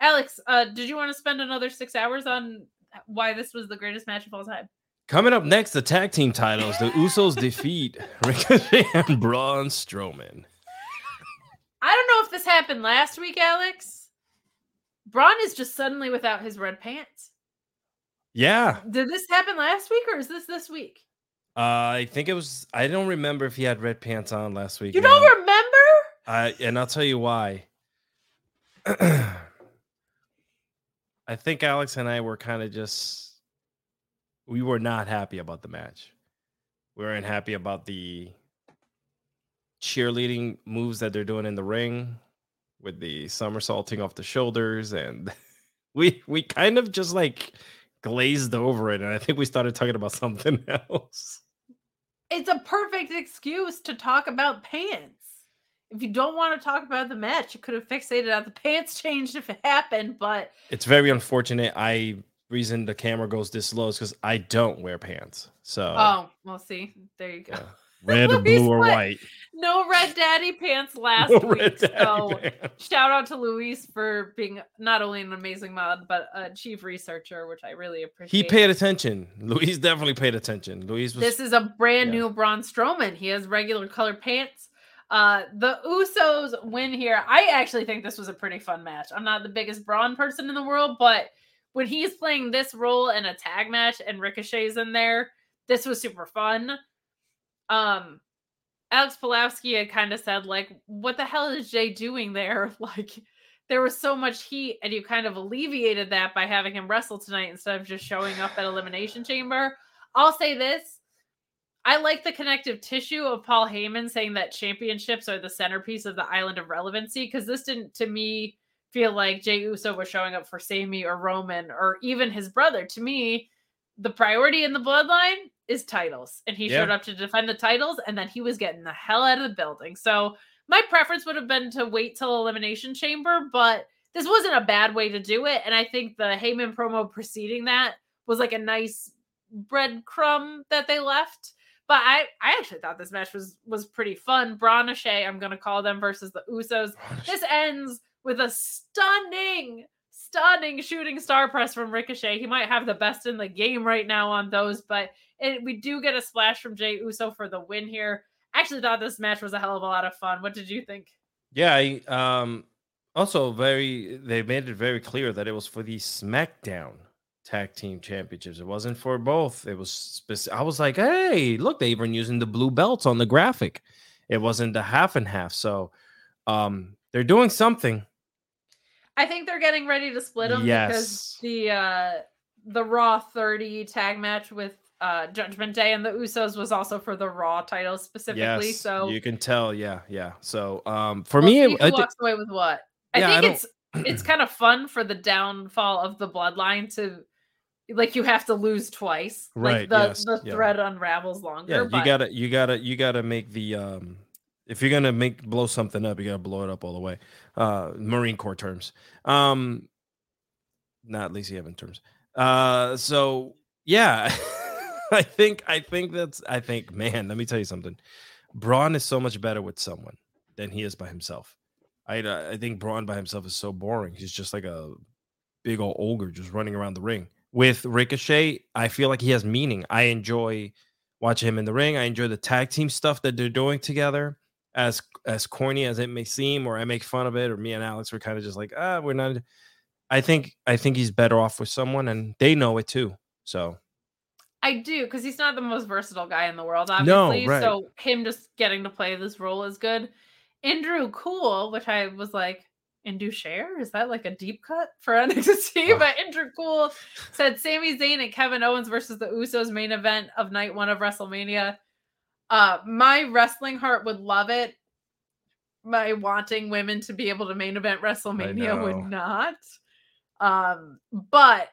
Alex, uh, did you want to spend another six hours on why this was the greatest match of all time? Coming up next, the tag team titles. The Usos defeat Ricochet and Braun Strowman. I don't know if this happened last week, Alex. Braun is just suddenly without his red pants. Yeah, Did this happen last week or is this this week? uh, I think it was. I don't remember if he had red pants on last week. You don't remember? I and I'll tell you why. I think Alex and I were kind of just we were not happy about the match. We weren't happy about the cheerleading moves that they're doing in the ring with the somersaulting off the shoulders and we we kind of just like glazed over it and I think we started talking about something else. It's a perfect excuse to talk about pants. If you don't want to talk about the match, you could have fixated on the pants changed if it happened, but It's very unfortunate. I reason the camera goes this low is because I don't wear pants. So oh, we'll see. There you go. yeah. Red, Luis blue, or white. No red daddy pants last No week. so pants. shout out to Luis for being not only an amazing mod, but a chief researcher, which I really appreciate. He paid attention. Luis definitely paid attention. Luis was This is a brand yeah. new Braun Strowman. He has regular color pants. Uh, the Usos win here. I actually think this was a pretty fun match. I'm not the biggest Braun person in the world, but when he's playing this role in a tag match and Ricochet's in there, this was super fun. Um, Alex Pulowski had kind of said, like, what the hell is Jey doing there? Like, there was so much heat, and you kind of alleviated that by having him wrestle tonight instead of just showing up at Elimination Chamber. I'll say this. I like the connective tissue of Paul Heyman saying that championships are the centerpiece of the island of relevancy because this didn't, to me, feel like Jey Uso was showing up for Sami or Roman or even his brother. To me, the priority in the bloodline is titles, and he Yeah. showed up to defend the titles, and then he was getting the hell out of the building. So my preference would have been to wait till Elimination Chamber, but this wasn't a bad way to do it. And I think the Heyman promo preceding that was like a nice breadcrumb that they left. But I, I actually thought this match was was pretty fun. Braun Shea, I'm gonna call them versus the Usos. This ends with a stunning, stunning shooting star press from Ricochet. He might have the best in the game right now on those, but it, we do get a splash from Jey Uso for the win here. Actually, thought this match was a hell of a lot of fun. What did you think? Yeah, I, um also very they made it very clear that it was for the SmackDown tag team championships. It wasn't for both. It was speci- I was like, "Hey, look, they even using the blue belts on the graphic." It wasn't the half and half. So, um they're doing something. I think they're getting ready to split them because the uh the Raw 30 tag match with uh Judgment Day and the Usos was also for the Raw title specifically. Yes, so you can tell. Yeah, yeah. So um, for we'll me, it- who I walks away with what. I Yeah, think don't- it's it's kind of fun for the downfall of the bloodline to like you have to lose twice. Right, Like the yes, the yeah. thread unravels longer. yeah, you but gotta, you gotta, you gotta make the um. If you're gonna make blow something up, you gotta blow it up all the way. Uh, Marine Corps terms. Um, not Lacey Evans terms. Uh, so yeah, I think, I think that's, I think, man, let me tell you something. Braun is so much better with someone than he is by himself. I, I think Braun by himself is so boring. He's just like a big old ogre just running around the ring. With Ricochet, I feel like he has meaning. I enjoy watching him in the ring. I enjoy the tag team stuff that they're doing together. As as corny as it may seem, or I make fun of it, or me and Alex were kind of just like, ah, we're not. I think I think he's better off with someone, and they know it too. So I do because he's not the most versatile guy in the world, obviously. No, right. So him just getting to play this role is good. Andrew Cool, which I was like, Andrew Share? Is that like a deep cut for NXT? Oh. But Andrew Cool said Sami Zayn and Kevin Owens versus the Usos main event of night one of WrestleMania. Uh, my wrestling heart would love it. My wanting women to be able to main event WrestleMania would not. Um, but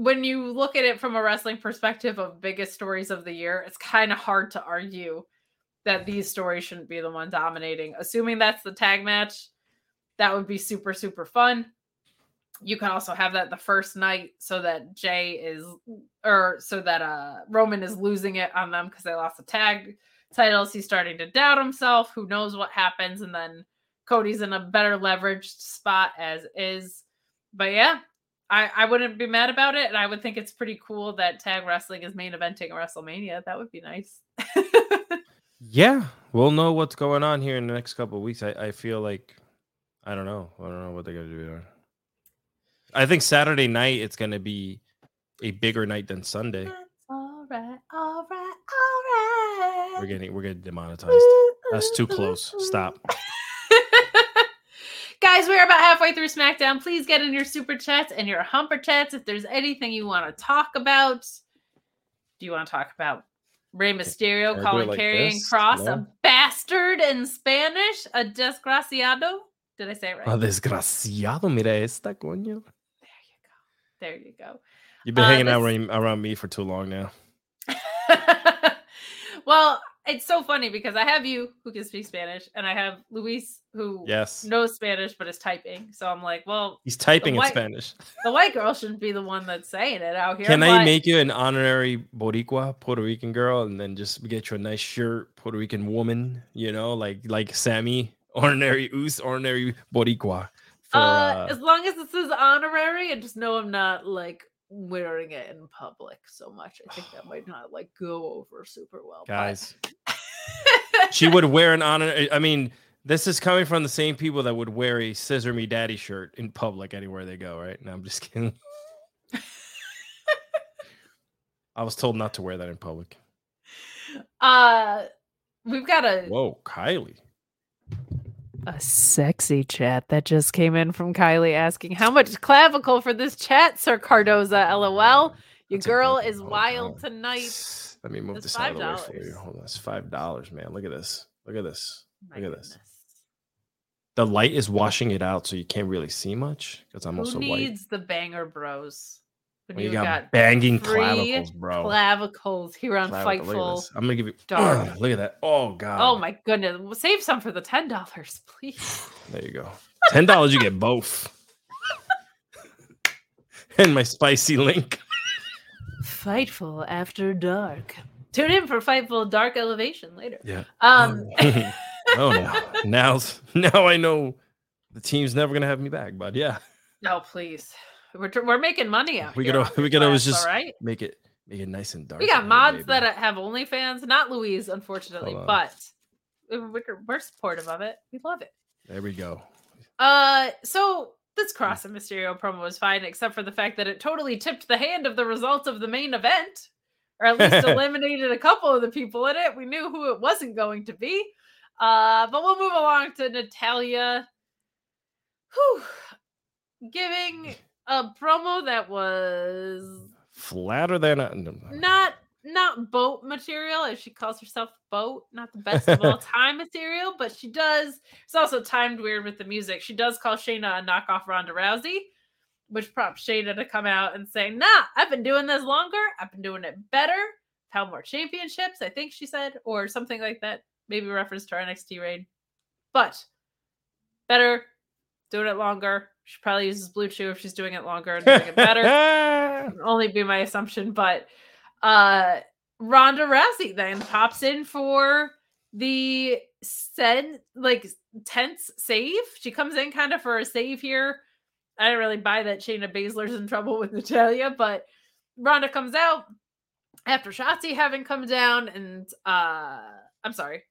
when you look at it from a wrestling perspective of biggest stories of the year, it's kind of hard to argue that these stories shouldn't be the one dominating. Assuming that's the tag match, that would be super, super fun. You can also have that the first night so that Jey is, or so that uh Roman is losing it on them because they lost the tag titles. He's starting to doubt himself. Who knows what happens? And then Cody's in a better leveraged spot as is. But yeah, I, I wouldn't be mad about it. And I would think it's pretty cool that tag wrestling is main eventing a WrestleMania. That would be nice. yeah, we'll know what's going on here in the next couple of weeks. I, I feel like I don't know. I don't know what they're gonna do there. I think Saturday night it's gonna be a bigger night than Sunday. all right, all right, all right. We're getting we're getting demonetized. That's too close. Stop. Guys, we're about halfway through SmackDown. Please get in your super chats and your humper chats if there's anything you want to talk about. Do you want to talk about Rey Mysterio calling like this? Cross No? a bastard in Spanish? A desgraciado? Did I say it right? Oh, desgraciado, mira esta, coño. there you go. There you go. You've been Uh, hanging out this- around, around me for too long now. well, it's so funny because I have you who can speak Spanish, and I have Luis who Yes. knows Spanish but is typing. So I'm like, well, He's typing in Spanish. the white girl shouldn't be the one that's saying it out here. Can I make you an honorary Boricua, Puerto Rican girl, and then just get you a nice shirt, Puerto Rican woman, you know, like like Sammy, ordinary Us, ordinary Boricua. For, uh, uh, as long as this is honorary, and just know I'm not like wearing it in public so much. I think that might not like go over super well. guys, she would wear an honor. I mean, this is coming from the same people that would wear a Scissor Me Daddy shirt in public anywhere they go, right? No, I'm just kidding. I was told not to wear that in public. uh, we've got a Whoa, Kylie. A sexy chat that just came in from Kylie asking how much clavicle for this chat, Sir Cardoza. LOL. Your That's girl is hold wild on. tonight. Let me move It's this out of the way for you. $5. Hold on, it's five dollars, man. Look at this. Look at this. My Look at this. goodness. The light is washing it out, so you can't really see much because I'm Who also white. needs the banger bros? Well, you you've got, banging clavicles, bro. clavicles here on Clavicle, Fightful. I'm gonna give you. Dark. look at that. Oh god. Oh my goodness. Save some for the ten dollars, please. There you go. Ten dollars, you get both. and my spicy link. Fightful after dark. Tune in for Fightful Dark Elevation later. Yeah. Um oh no. Now, now I know the team's never gonna have me back. But yeah, No, please. We're, we're making money out we here could we could always just right. make it make it nice and dark. We got mods that have OnlyFans, not Louise, unfortunately, but we're, we're supportive of it. We love it. There we go. Uh, so Hmm. this Cross and Mysterio promo was fine, except for the fact that it totally tipped the hand of the results of the main event, or at least eliminated a couple of the people in it. We knew who it wasn't going to be. Uh, but we'll move along to Natalya, whew, giving a promo that was Flatter than a, not not boat material, as she calls herself boat, not the best of all time material, but she does. It's also timed weird with the music. She does call Shayna a knockoff Ronda Rousey, which prompts Shayna to come out and say, "Nah, I've been doing this longer. I've been doing it better. Held more championships, I think she said, or something like that. Maybe reference to her NXT reign, but better, doing it longer. She probably uses Blue Chew if she's doing it longer and doing it better. Only be my assumption, but uh Ronda Rousey then pops in for the said like tense save. She comes in kind of for a save here. I don't really buy that Shayna Baszler's in trouble with Natalya, but Ronda comes out after Shotzi having come down, and uh I'm sorry,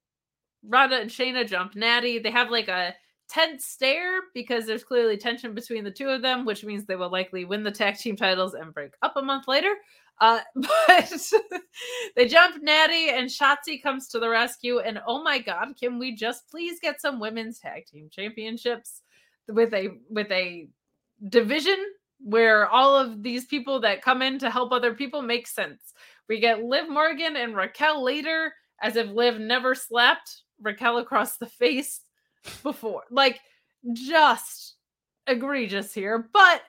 Ronda and Shayna jump Natty. They have like a tense stare because there's clearly tension between the two of them, which means they will likely win the tag team titles and break up a month later. Uh, but they jump Natty and Shotzi comes to the rescue. And oh my god, can we just please get some women's tag team championships with a with a division where all of these people that come in to help other people make sense. We get Liv Morgan and Raquel later, as if Liv never slapped Raquel across the face before. Like, just egregious here, but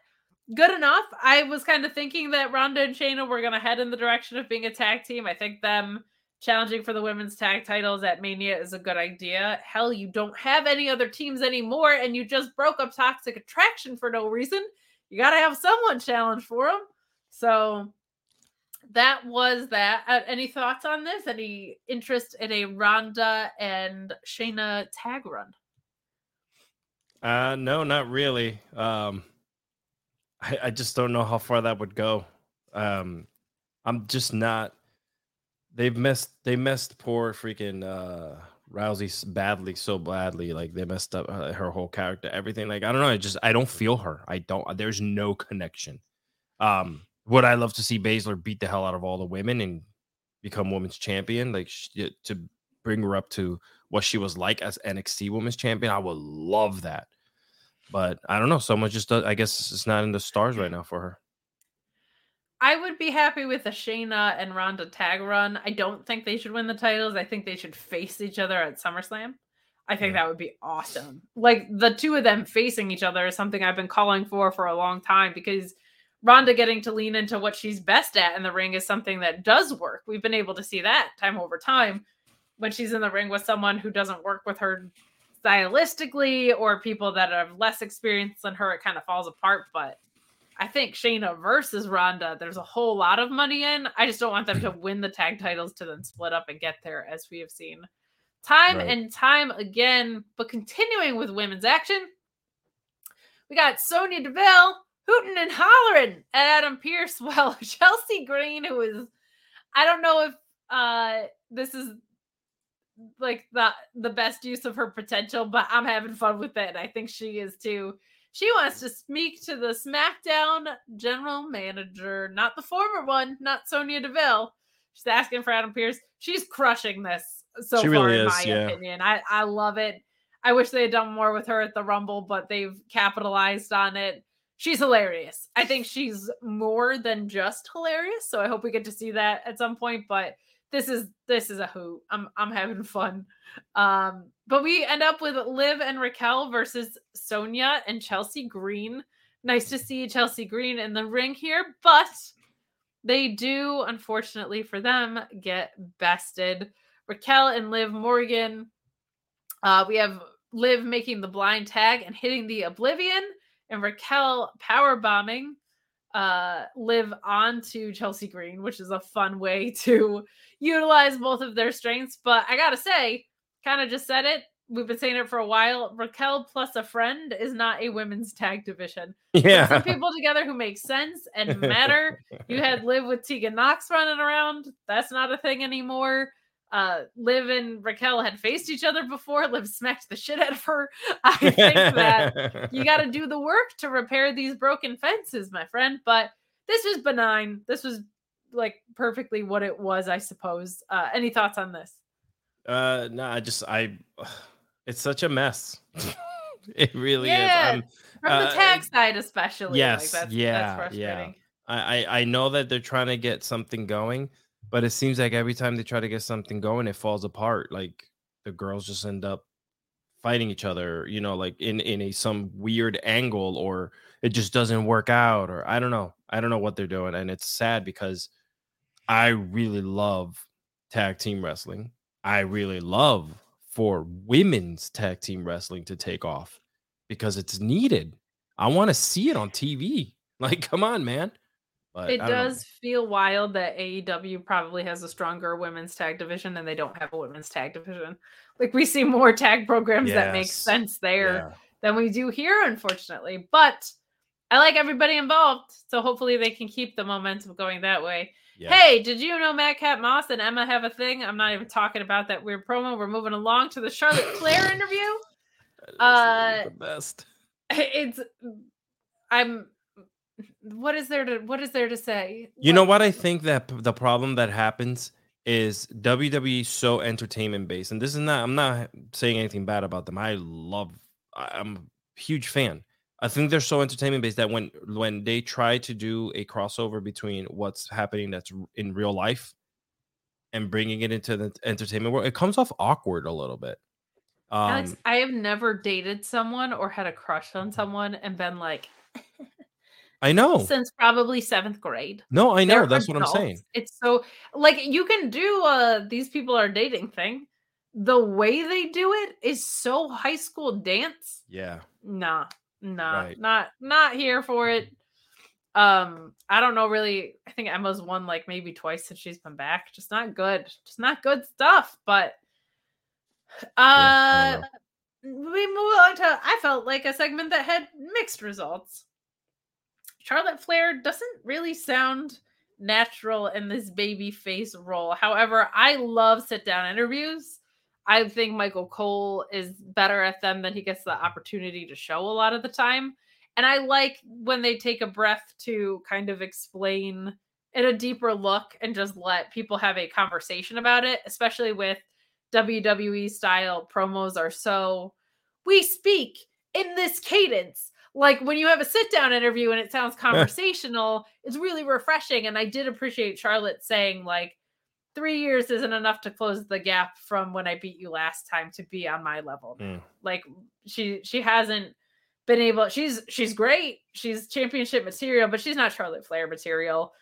good enough. I was kind of thinking that Ronda and Shayna were going to head in the direction of being a tag team. I think them challenging for the women's tag titles at Mania is a good idea. Hell, you don't have any other teams anymore, and you just broke up Toxic Attraction for no reason. You got to have someone challenge for them. So that was that. Uh, any thoughts on this? Any interest in a Ronda and Shayna tag run? Uh, no, not really. Um, I, I just don't know how far that would go. Um, I'm just not. They've messed. They messed poor freaking uh Rousey badly, so badly. Like they messed up her, her whole character, everything. Like I don't know. I just I don't feel her. I don't. There's no connection. Um, would I love to see Baszler beat the hell out of all the women and become women's champion? Like she, to bring her up to what she was like as NXT women's champion. I would love that. But I don't know. Someone just does, I guess it's not in the stars right now for her. I would be happy with a Shayna and Ronda tag run. I don't think they should win the titles. I think they should face each other at SummerSlam. I think that would be awesome. Like the two of them facing each other is something I've been calling for for a long time because Ronda getting to lean into what she's best at in the ring is something that does work. We've been able to see that time over time when she's in the ring with someone who doesn't work with her stylistically or people that have less experience than her, it kind of falls apart. But I think Shayna versus Ronda, there's a whole lot of money in. I just don't want them to win the tag titles to then split up and get there, as we have seen time right. and time again. But continuing with women's action, we got Sonya Deville hooting and hollering at Adam Pearce. Well, Chelsea Green, who is, I don't know if uh this is like the the best use of her potential, but I'm having fun with it. I think she is too. She wants to speak to the SmackDown general manager, not the former one, not Sonya Deville. She's asking for Adam Pearce. She's crushing this so she far, really in is, my yeah. opinion. I, I love it. I wish they had done more with her at the Rumble, but they've capitalized on it. She's hilarious. I think she's more than just hilarious. So I hope we get to see that at some point. But this is this is a hoot. I'm I'm having fun. Um, but we end up with Liv and Raquel versus Sonya and Chelsea Green. Nice to see Chelsea Green in the ring here, but they do, unfortunately for them, get bested. Raquel and Liv Morgan. Uh, we have Liv making the blind tag and hitting the Oblivion, and Raquel power bombing uh Liv onto Chelsea Green, which is a fun way to utilize both of their strengths. But I gotta say, kind of just said it. We've been saying it for a while. Raquel plus a friend is not a women's tag division. Yeah. Put some people together who make sense and matter. you had Liv with Tegan Nox running around. That's not a thing anymore. Uh, Liv and Raquel had faced each other before. Liv smacked the shit out of her. I think that you got to do the work to repair these broken fences, my friend. But this was benign. This was like perfectly what it was, I suppose. Uh, any thoughts on this? Uh, no, I just I, it's such a mess. it really Yeah. is. From the Uh, tag side, especially. yes, like that's, yeah, that's yeah. I I know that they're trying to get something going, but it seems like every time they try to get something going, it falls apart. Like the girls just end up fighting each other, you know, like in in a some weird angle, or it just doesn't work out, or I don't know. I don't know what they're doing, and it's sad because I really love tag team wrestling. I really love for women's tag team wrestling to take off because it's needed. I want to see it on TV. Like, come on, man. But It don't know. does feel wild that AEW probably has a stronger women's tag division and they don't have a women's tag division. Like we see more tag programs that make sense there Yeah. than we do here, unfortunately. But I like everybody involved, so hopefully they can keep the momentum going that way. Yeah. Hey, did you know Madcap Moss and Emma have a thing? I'm not even talking about that weird promo. We're moving along to the Charlotte Flair interview. Uh, the best. It's I'm what is there to what is there to say? You know what I think that the problem that happens is WWE so entertainment based, and this is not. I'm not saying anything bad about them. I love. I'm a huge fan. I think they're so entertainment based that when when they try to do a crossover between what's happening that's in real life and bringing it into the entertainment world, it comes off awkward a little bit. Um, Alex, I have never dated someone or had a crush on someone and been like I know. since probably seventh grade. No, I know. They're That's what I'm saying. It's so like you can do uh these people are dating thing. The way they do it is so high school dance. Yeah. Nah, nah, Right. not not here for it. Um, I don't know really. I think Emma's won like maybe twice since she's been back. Just not good. Just not good stuff. But uh don't we move on to I felt like a segment that had mixed results. Charlotte Flair doesn't really sound natural in this baby face role. However, I love sit down interviews. I think Michael Cole is better at them than he gets the opportunity to show a lot of the time. And I like when they take a breath to kind of explain in a deeper look and just let people have a conversation about it, especially with WWE style promos are so we speak in this cadence. Like when you have a sit down interview and it sounds conversational, it's really refreshing. And I did appreciate Charlotte saying, like, three years isn't enough to close the gap from when I beat you last time to be on my level. Mm. Like she she hasn't been able she's she's great. She's championship material, but she's not Charlotte Flair material.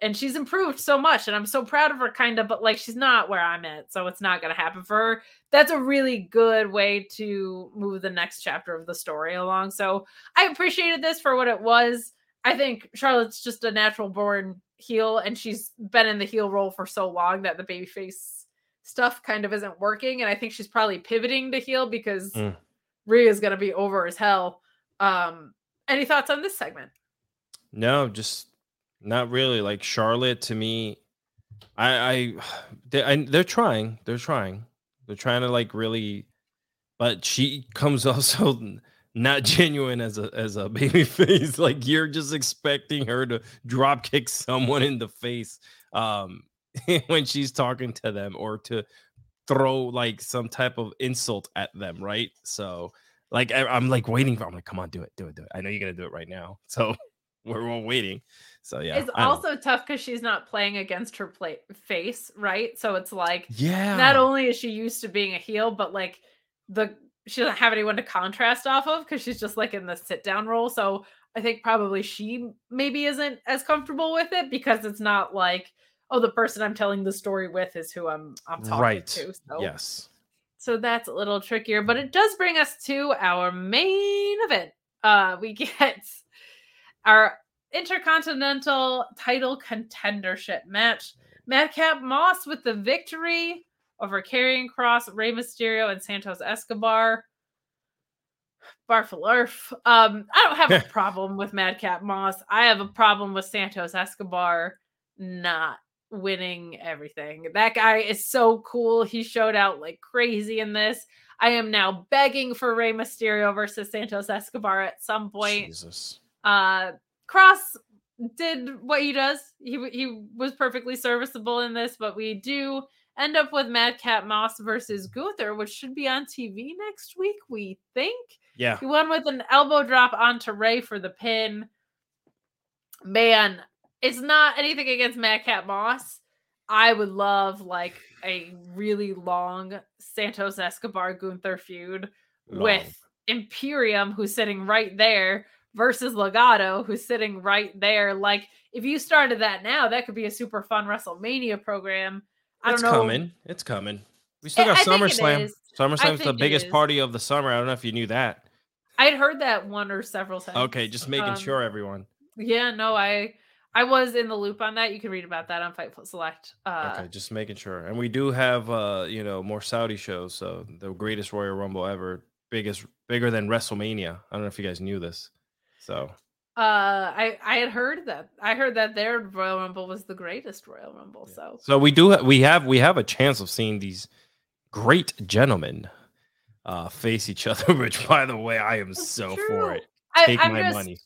And she's improved so much, and I'm so proud of her, kind of, but like she's not where I'm at, so it's not gonna happen for her. That's a really good way to move the next chapter of the story along. So I appreciated this for what it was. I think Charlotte's just a natural born heel, and she's been in the heel role for so long that the babyface stuff kind of isn't working. And I think she's probably pivoting to heel because Mm. Rhea's gonna be over as hell. Um, any thoughts on this segment? No, just not really. Like Charlotte to me, I, I, they, I, they're trying. They're trying. They're trying to like really, but she comes off so not genuine as a as a baby face. Like you're just expecting her to drop kick someone in the face um when she's talking to them or to throw like some type of insult at them, right? So like I, I'm like waiting for. I'm like, come on, do it, do it, do it. I know you're gonna do it right now. So we're all waiting. So yeah, it's also tough because she's not playing against her play- face, right? So it's like yeah. not only is she used to being a heel, but like the she doesn't have anyone to contrast off of because she's just like in the sit down role. So I think probably she maybe isn't as comfortable with it because it's not like oh the person I'm telling the story with is who I'm I'm talking right. to. So Yes. so that's a little trickier, but it does bring us to our main event. Uh, we get our intercontinental title contendership match. Madcap Moss with the victory over Karrion Cross, Rey Mysterio, and Santos Escobar. Barfalarf. Um, I don't have a problem with Madcap Moss. I have a problem with Santos Escobar not winning everything. That guy is so cool. He showed out like crazy in this. I am now begging for Rey Mysterio versus Santos Escobar at some point. Jesus. Uh Cross did what he does. He he was perfectly serviceable in this, but we do end up with Madcap Moss versus Gunther, which should be on TV next week, we think. Yeah. He won with an elbow drop onto Rey for the pin. Man, it's not anything against Madcap Moss. I would love like a really long Santos Escobar Gunther feud Long. with Imperium, who's sitting right there, versus Legado, who's sitting right there. Like, if you started that now, that could be a super fun WrestleMania program. I it's don't know. coming. It's coming. We still got I SummerSlam. is. SummerSlam's the biggest party of the summer. I don't know if you knew that. I'd heard that one or several times. Okay, just making Um, sure everyone. Yeah, no, I I was in the loop on that. You can read about that on Fightful Select. Uh, Okay, just making sure. And we do have uh, you know, more Saudi shows, so the greatest Royal Rumble ever, biggest bigger than WrestleMania. I don't know if you guys knew this. So uh, I I had heard that. I heard that their Royal Rumble was the greatest Royal Rumble. So so we do ha- we have we have a chance of seeing these great gentlemen uh face each other, which by the way, I am That's so true. for it. Take I'm my just, money.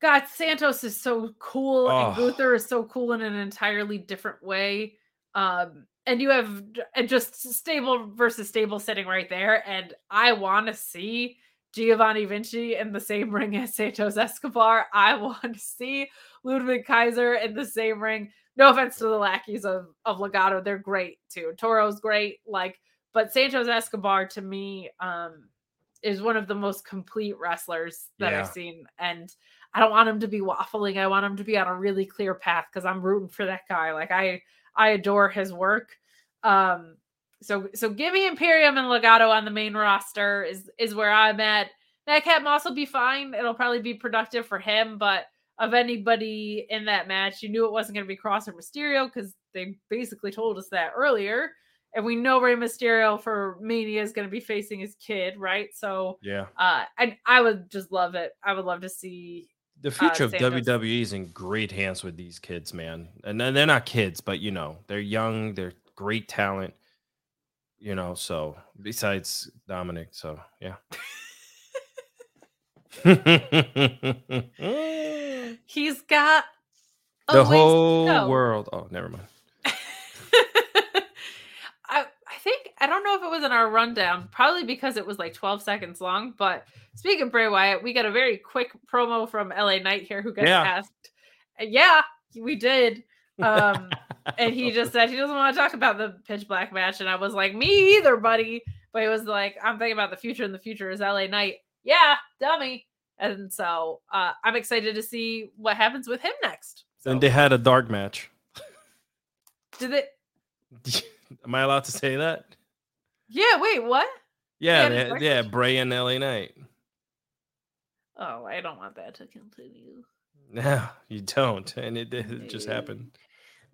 God, Santos is so cool, Oh. and Gunther is so cool in an entirely different way. Um, and you have and just stable versus stable sitting right there, and I want to see Giovanni Vinci in the same ring as Santos Escobar. I want to see Ludwig Kaiser in the same ring. No offense to the lackeys of of Legado, they're great too. Toro's great, like, but Santos Escobar to me, um, is one of the most complete wrestlers that Yeah. I've seen, and I don't want him to be waffling. I want him to be on a really clear path because I'm rooting for that guy. Like I, I adore his work. Um, so so give me Imperium and Legado on the main roster is is where I'm at. Madcap Moss will be fine. It'll probably be productive for him, but of anybody in that match, you knew it wasn't going to be Cross or Mysterio because they basically told us that earlier. And we know Rey Mysterio for Mania is going to be facing his kid, right? So Yeah. uh, I I would just love it. I would love to see. The future of WWE is in great hands with these kids, man. And then they're not kids, but you know, they're young, they're great talent. You know, so besides Dominik, so yeah. He's got to whole world. Oh, never mind. I I think I don't know if it was in our rundown, probably because it was like 12 seconds long. But speaking of Bray Wyatt, we got a very quick promo from LA Knight here who gets Yeah. asked. uh, Yeah, we did. Um, and he just said he doesn't want to talk about the pitch black match. And I was like, me either, buddy. But he was like, I'm thinking about the future, and the future is LA Knight. Yeah, dummy. And so uh, I'm excited to see what happens with him next. So, And they had a dark match. did it? Am I allowed to say that? Yeah. Wait. What? Yeah, had they, dark yeah? Bray and LA Knight. Oh, I don't want that to continue. No, you don't. And it, it just happened.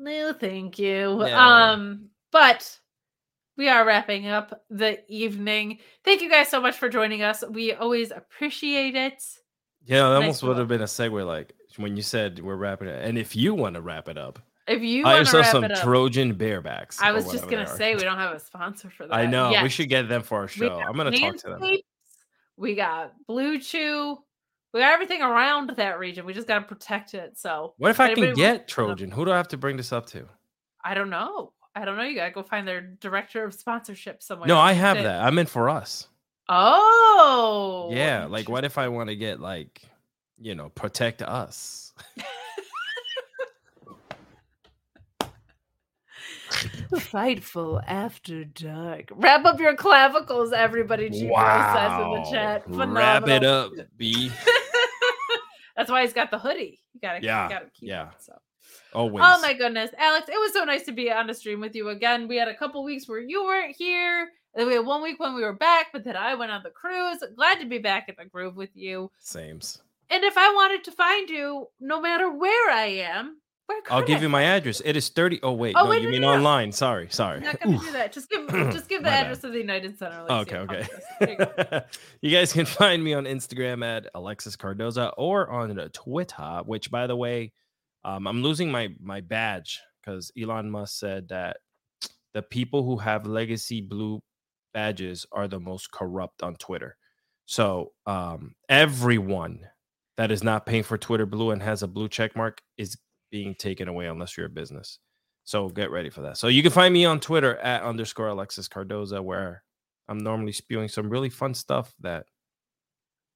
No, thank you. No. Um, but we are wrapping up the evening. Thank you guys so much for joining us. We always appreciate it. Yeah, that Nice almost would have been a segue like when you said we're wrapping it. And if you want to wrap it up, If you to yourself some it up, Trojan barebacks. I was just gonna say we don't have a sponsor for that. I know. We should get them for our show. I'm gonna talk to them. We got Blue Chew. We got everything around that region. We just got to protect it. So What if I can get Trojan? Who do I have to bring this up to? I don't know. I don't know. You gotta go find their director of sponsorship somewhere. No, I have that. I meant for us. Oh, Yeah. Like, what if I want to get like, you know, protect us? Fightful after dark. Wrap up your clavicles, everybody. G Bro says in the chat. Wrap it up, B. That's why he's got the hoodie. You gotta, Yeah, you gotta keep yeah. it. So. Always. Oh my goodness, Alex! It was so nice to be on the stream with you again. We had a couple weeks where you weren't here. Then we had one week when we were back, but then I went on the cruise. Glad to be back in the groove with you. Sames. And if I wanted to find you, no matter where I am, I'll give you my address. It is 30. Oh, wait. Oh, no, wait, you no, mean no, online. Sorry. Sorry. I'm not gonna do that. Just give just give the My bad. address of the United Center. Like, okay, okay. it comes to us. There you you guys can find me on Instagram at Alexis Cardoza or on Twitter, which by the way, um, I'm losing my my badge because Elon Musk said that the people who have legacy blue badges are the most corrupt on Twitter. So um, everyone that is not paying for Twitter Blue and has a blue check mark is being taken away unless you're a business. So get ready for that. So you can find me on Twitter at underscore Alexis Cardoza, where I'm normally spewing some really fun stuff that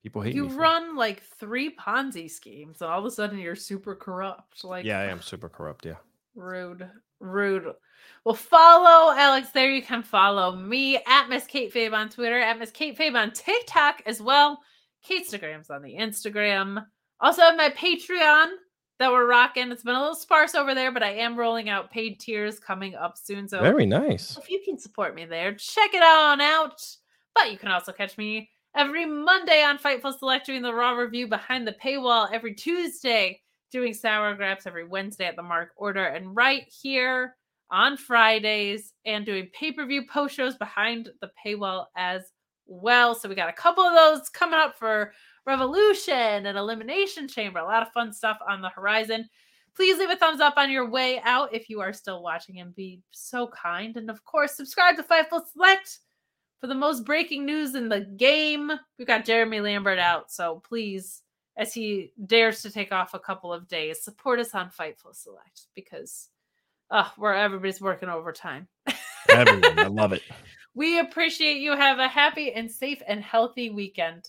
People hate you me. for run like three Ponzi schemes, and all of a sudden you're super corrupt. Like, Yeah, I am super corrupt. Yeah. rude, rude. Well, follow Alex there. You can follow me at Miss Kate Fabe on Twitter, at Miss Kate Fabe on TikTok as well. Katestagram's on the Instagram. Also have my Patreon that we're rocking. It's been a little sparse over there, but I am rolling out paid tiers coming up soon. So Very nice. if you can support me there, check it on out. But you can also catch me every Monday on Fightful Select doing the Raw review behind the paywall, every Tuesday doing Sour Graps, every Wednesday at the Mark Order, and right here on Fridays and doing pay per view post shows behind the paywall as well. So we got a couple of those coming up for Revolution and Elimination Chamber. A lot of fun stuff on the horizon. Please leave a thumbs up on your way out if you are still watching and be so kind. And of course, subscribe to Fightful Select for the most breaking news in the game. We've got Jeremy Lambert out, so please, as he dares to take off a couple of days, support us on Fightful Select because uh, where everybody's working overtime. Everyone, I love it. We appreciate you. Have a happy and safe and healthy weekend.